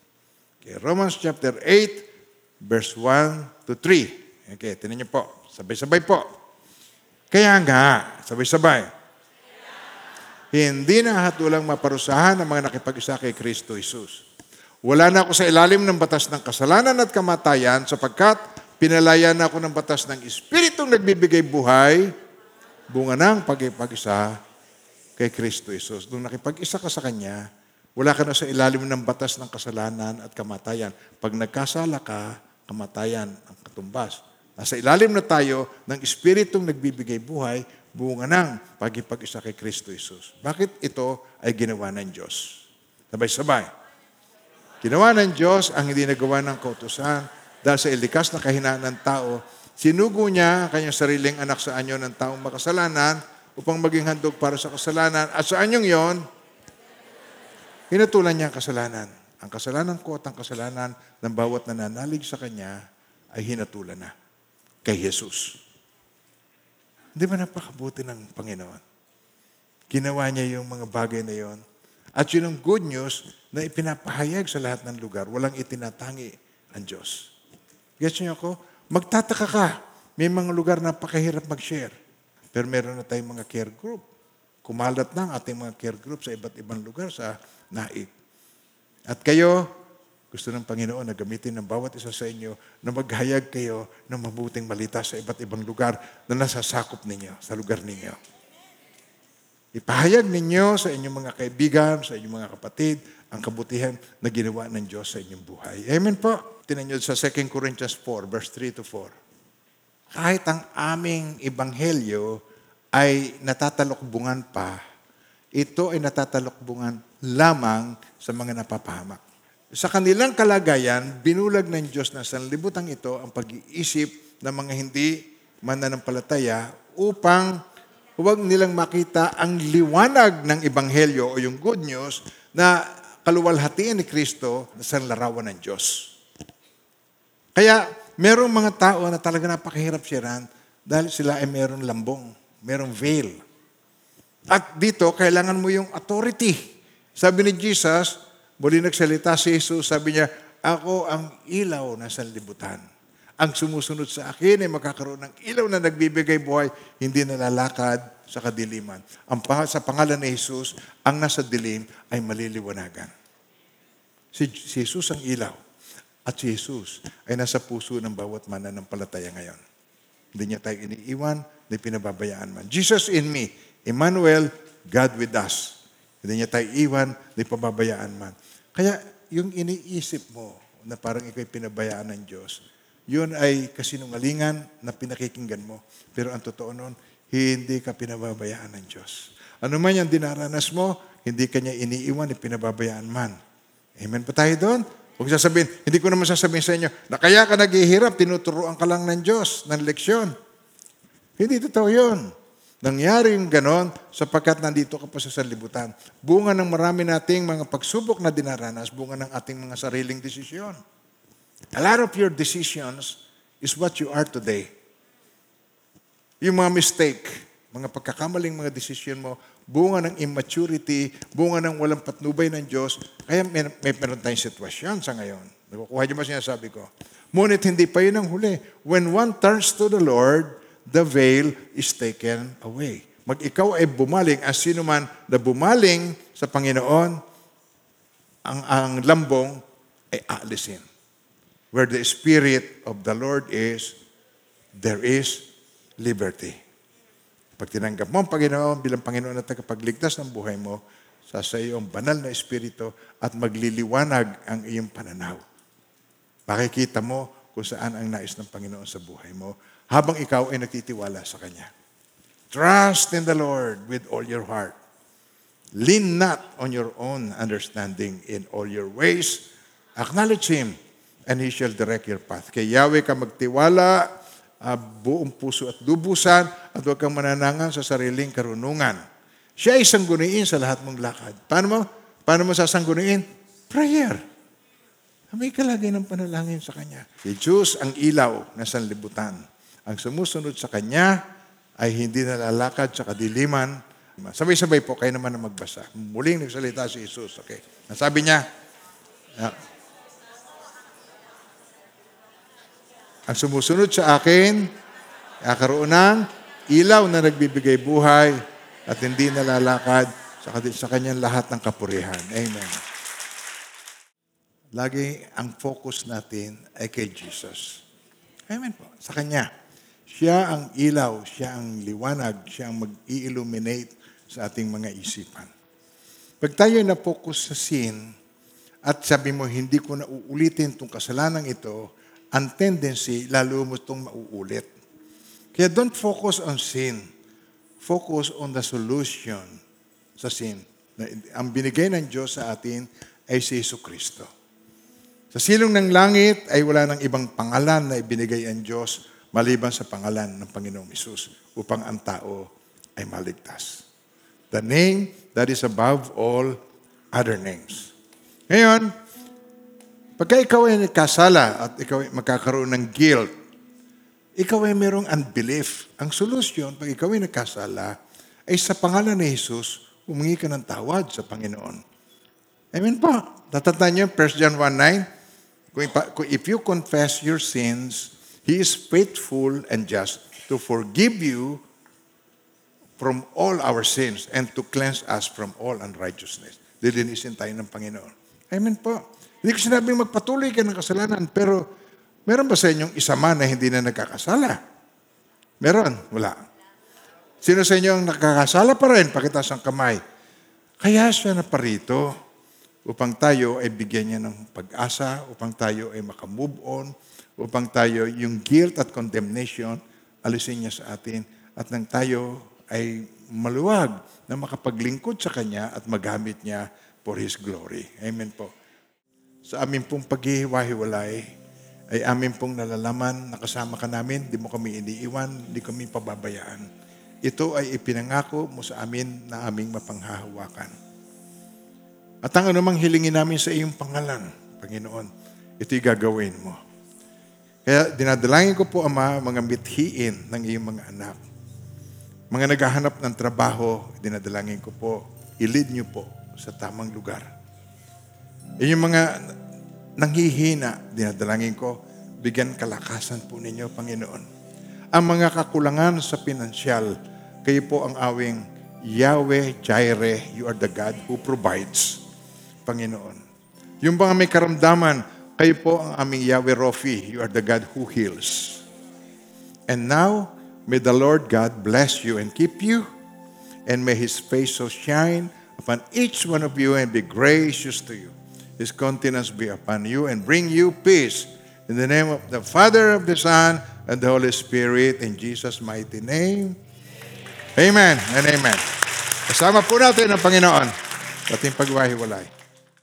Okay, Romans chapter 8, verse 1 to 3. Okay, tinan niyo po. Sabay-sabay po. Kaya nga, sabay-sabay. Hindi na hatulang maparusahan ang mga nakipag-isa kay Kristo Jesus. Wala na ako sa ilalim ng batas ng kasalanan at kamatayan sapagkat pinalaya na ako ng batas ng Espiritong nagbibigay buhay, bunga ng pag-ipag-isa kay Kristo Jesus. Nung nakipag-isa ka sa Kanya, wala ka na sa ilalim ng batas ng kasalanan at kamatayan. Pag nagkasala ka, kamatayan ang katumbas. Nasa ilalim na tayo ng Espiritong nagbibigay buhay, bunga ng pagipag-isa kay Kristo Jesus. Bakit ito ay ginawa ng Diyos? Sabay-sabay. Ginawa ng Diyos ang hindi nagawa ng kautusan dahil sa ilikas na kahinaan ng tao, sinugo niya ang kanyang sariling anak sa anyo ng taong makasalanan upang maging handog para sa kasalanan. At sa anyong yon, Hinatulan niya ang kasalanan. Ang kasalanan ko at ang kasalanan ng bawat nananalig sa Kanya ay hinatulan na kay Jesus. Hindi ba napakabuti ng Panginoon? Ginawa niya yung mga bagay na yon. At yun ang good news na ipinapahayag sa lahat ng lugar. Walang itinatangi ang Diyos. Gets niyo ako? Magtataka ka. May mga lugar na pakahirap mag-share. Pero meron na tayong mga care group. Kumalat na ang ating mga care group sa iba't ibang lugar sa naik. At kayo, Gusto ng Panginoon na gamitin ng bawat isa sa inyo na maghayag kayo ng mabuting balita sa iba't ibang lugar na nasasakop ninyo, sa lugar ninyo. Ipahayag ninyo sa inyong mga kaibigan, sa inyong mga kapatid, ang kabutihan na ginawa ng Diyos sa inyong buhay. Amen po. Tinan nyo sa 2 Corinthians 4, verse 3 to 4. Kahit ang aming ebanghelyo ay natatalokbungan pa, ito ay natatalokbungan lamang sa mga napapahamak. Sa kanilang kalagayan, binulag ng Diyos na sanlibutan ito ang pag-iisip ng mga hindi mananampalataya upang huwag nilang makita ang liwanag ng Ebanghelyo o yung good news na kaluwalhatian ni Kristo sa larawan ng Diyos. Kaya merong mga tao na talaga napakahirap siyaran dahil sila ay merong lambong, merong veil. At dito, kailangan mo yung authority. Sabi ni Jesus, muli nagsalita si Jesus, sabi niya, ako ang ilaw na sanlibutan. Ang sumusunod sa akin ay makakaroon ng ilaw na nagbibigay buhay, hindi nalalakad sa kadiliman. Ang pa- sa pangalan ni Jesus, ang nasa dilim ay maliliwanagan. Si, si Jesus ang ilaw. At si Jesus ay nasa puso ng bawat mananampalataya ngayon. Hindi niya tayo iniiwan, hindi pinababayaan man. Jesus in me, Emmanuel, God with us. Hindi niya tayo iwan, hindi pababayaan man. Kaya yung iniisip mo na parang ikaw'y pinabayaan ng Diyos, yun ay kasinungalingan na pinakikinggan mo. Pero ang totoo nun, hindi ka pinababayaan ng Diyos. Ano man yung dinaranas mo, hindi ka niya iniiwan, pinababayaan man. Amen pa tayo doon? Huwag sasabihin, hindi ko naman sasabihin sa inyo, na kaya ka naghihirap, tinuturoan ka lang ng Diyos, ng leksyon. Hindi totoo yun. Nangyari yung ganon sapagkat nandito ka pa sa sanlibutan. Bunga ng marami nating mga pagsubok na dinaranas, bunga ng ating mga sariling desisyon. A lot of your decisions is what you are today. Yung mga mistake, mga pagkakamaling mga desisyon mo, bunga ng immaturity, bunga ng walang patnubay ng Diyos, kaya may, may meron tayong sitwasyon sa ngayon. Nakukuha niyo ba sinasabi ko? Ngunit hindi pa yun ang huli. When one turns to the Lord, the veil is taken away. Mag ikaw ay bumaling, as sino man na bumaling sa Panginoon, ang, ang lambong ay aalisin. Where the Spirit of the Lord is, there is liberty. Pag tinanggap mo ang Panginoon bilang Panginoon at tagapagligtas ng buhay mo, sa sa iyong banal na Espiritu at magliliwanag ang iyong pananaw. Makikita mo kung saan ang nais ng Panginoon sa buhay mo habang ikaw ay nagtitiwala sa Kanya. Trust in the Lord with all your heart. Lean not on your own understanding in all your ways. Acknowledge Him and He shall direct your path. Kay Yahweh ka magtiwala, uh, buong puso at lubusan at huwag kang mananangan sa sariling karunungan. Siya ay sangguniin sa lahat mong lakad. Paano mo? Paano mo sasangguniin? Prayer. May kalagay ng panalangin sa Kanya. Si Diyos ang ilaw na sanlibutan. Ang sumusunod sa Kanya ay hindi nalalakad sa kadiliman. Sabay-sabay po, kayo naman na magbasa. Muling nagsalita si Jesus. Okay. Nasabi niya, uh, ang sumusunod sa akin, kakaroon ng ilaw na nagbibigay buhay at hindi nalalakad sa, sa kanyang lahat ng kapurihan. Amen. Lagi ang focus natin ay kay Jesus. Amen po. Sa Kanya. Siya ang ilaw, siya ang liwanag, siya ang mag-i-illuminate sa ating mga isipan. Pag tayo na-focus sa sin, at sabi mo, hindi ko na uulitin itong kasalanan ito, ang tendency, lalo mo itong mauulit. Kaya don't focus on sin. Focus on the solution sa sin. Ang binigay ng Diyos sa atin ay si Yesu Kristo. Sa silong ng langit ay wala ng ibang pangalan na ibinigay ang Diyos maliban sa pangalan ng Panginoong Isus upang ang tao ay maligtas. The name that is above all other names. Ngayon, pagka ikaw ay nagkasala at ikaw ay magkakaroon ng guilt, ikaw ay merong unbelief. Ang solusyon, pag ikaw ay nagkasala, ay sa pangalan ni Jesus, humingi ka ng tawad sa Panginoon. Amen po. Tatandaan niyo, 1 John 1.9, if you confess your sins, He is faithful and just to forgive you from all our sins and to cleanse us from all unrighteousness. Lilinisin tayo ng Panginoon. Amen po. Hindi ko sinabing magpatuloy ka ng kasalanan, pero meron ba sa inyong isa man na hindi na nagkakasala? Meron? Wala. Sino sa inyo ang nakakasala pa rin? Pakitas ang kamay. Kaya siya na parito upang tayo ay bigyan niya ng pag-asa, upang tayo ay makamove on, upang tayo yung guilt at condemnation, alisin niya sa atin, at nang tayo ay maluwag na makapaglingkod sa Kanya at magamit niya for His glory. Amen po. Sa amin pong paghihiwa-hiwalay, ay amin pong nalalaman, nakasama ka namin, di mo kami iniiwan, di kami pababayaan. Ito ay ipinangako mo sa amin na aming mapanghahawakan. At ang anumang hilingin namin sa iyong pangalan, Panginoon, ito'y gagawin mo. Kaya dinadalangin ko po, Ama, mga mithiin ng iyong mga anak. Mga naghahanap ng trabaho, dinadalangin ko po, ilid niyo po sa tamang lugar. Yung mga nanghihina, dinadalangin ko, bigyan kalakasan po ninyo, Panginoon. Ang mga kakulangan sa pinansyal, kayo po ang awing Yahweh Jireh, you are the God who provides, Panginoon. Yung mga may karamdaman, kayo po ang aming Yahweh Rofi, you are the God who heals. And now, may the Lord God bless you and keep you, and may His face so shine upon each one of you and be gracious to you. His countenance be upon you and bring you peace. In the name of the Father, of the Son, and the Holy Spirit, in Jesus' mighty name. Amen and amen. Kasama po natin ang Panginoon ating pagwahiwalay.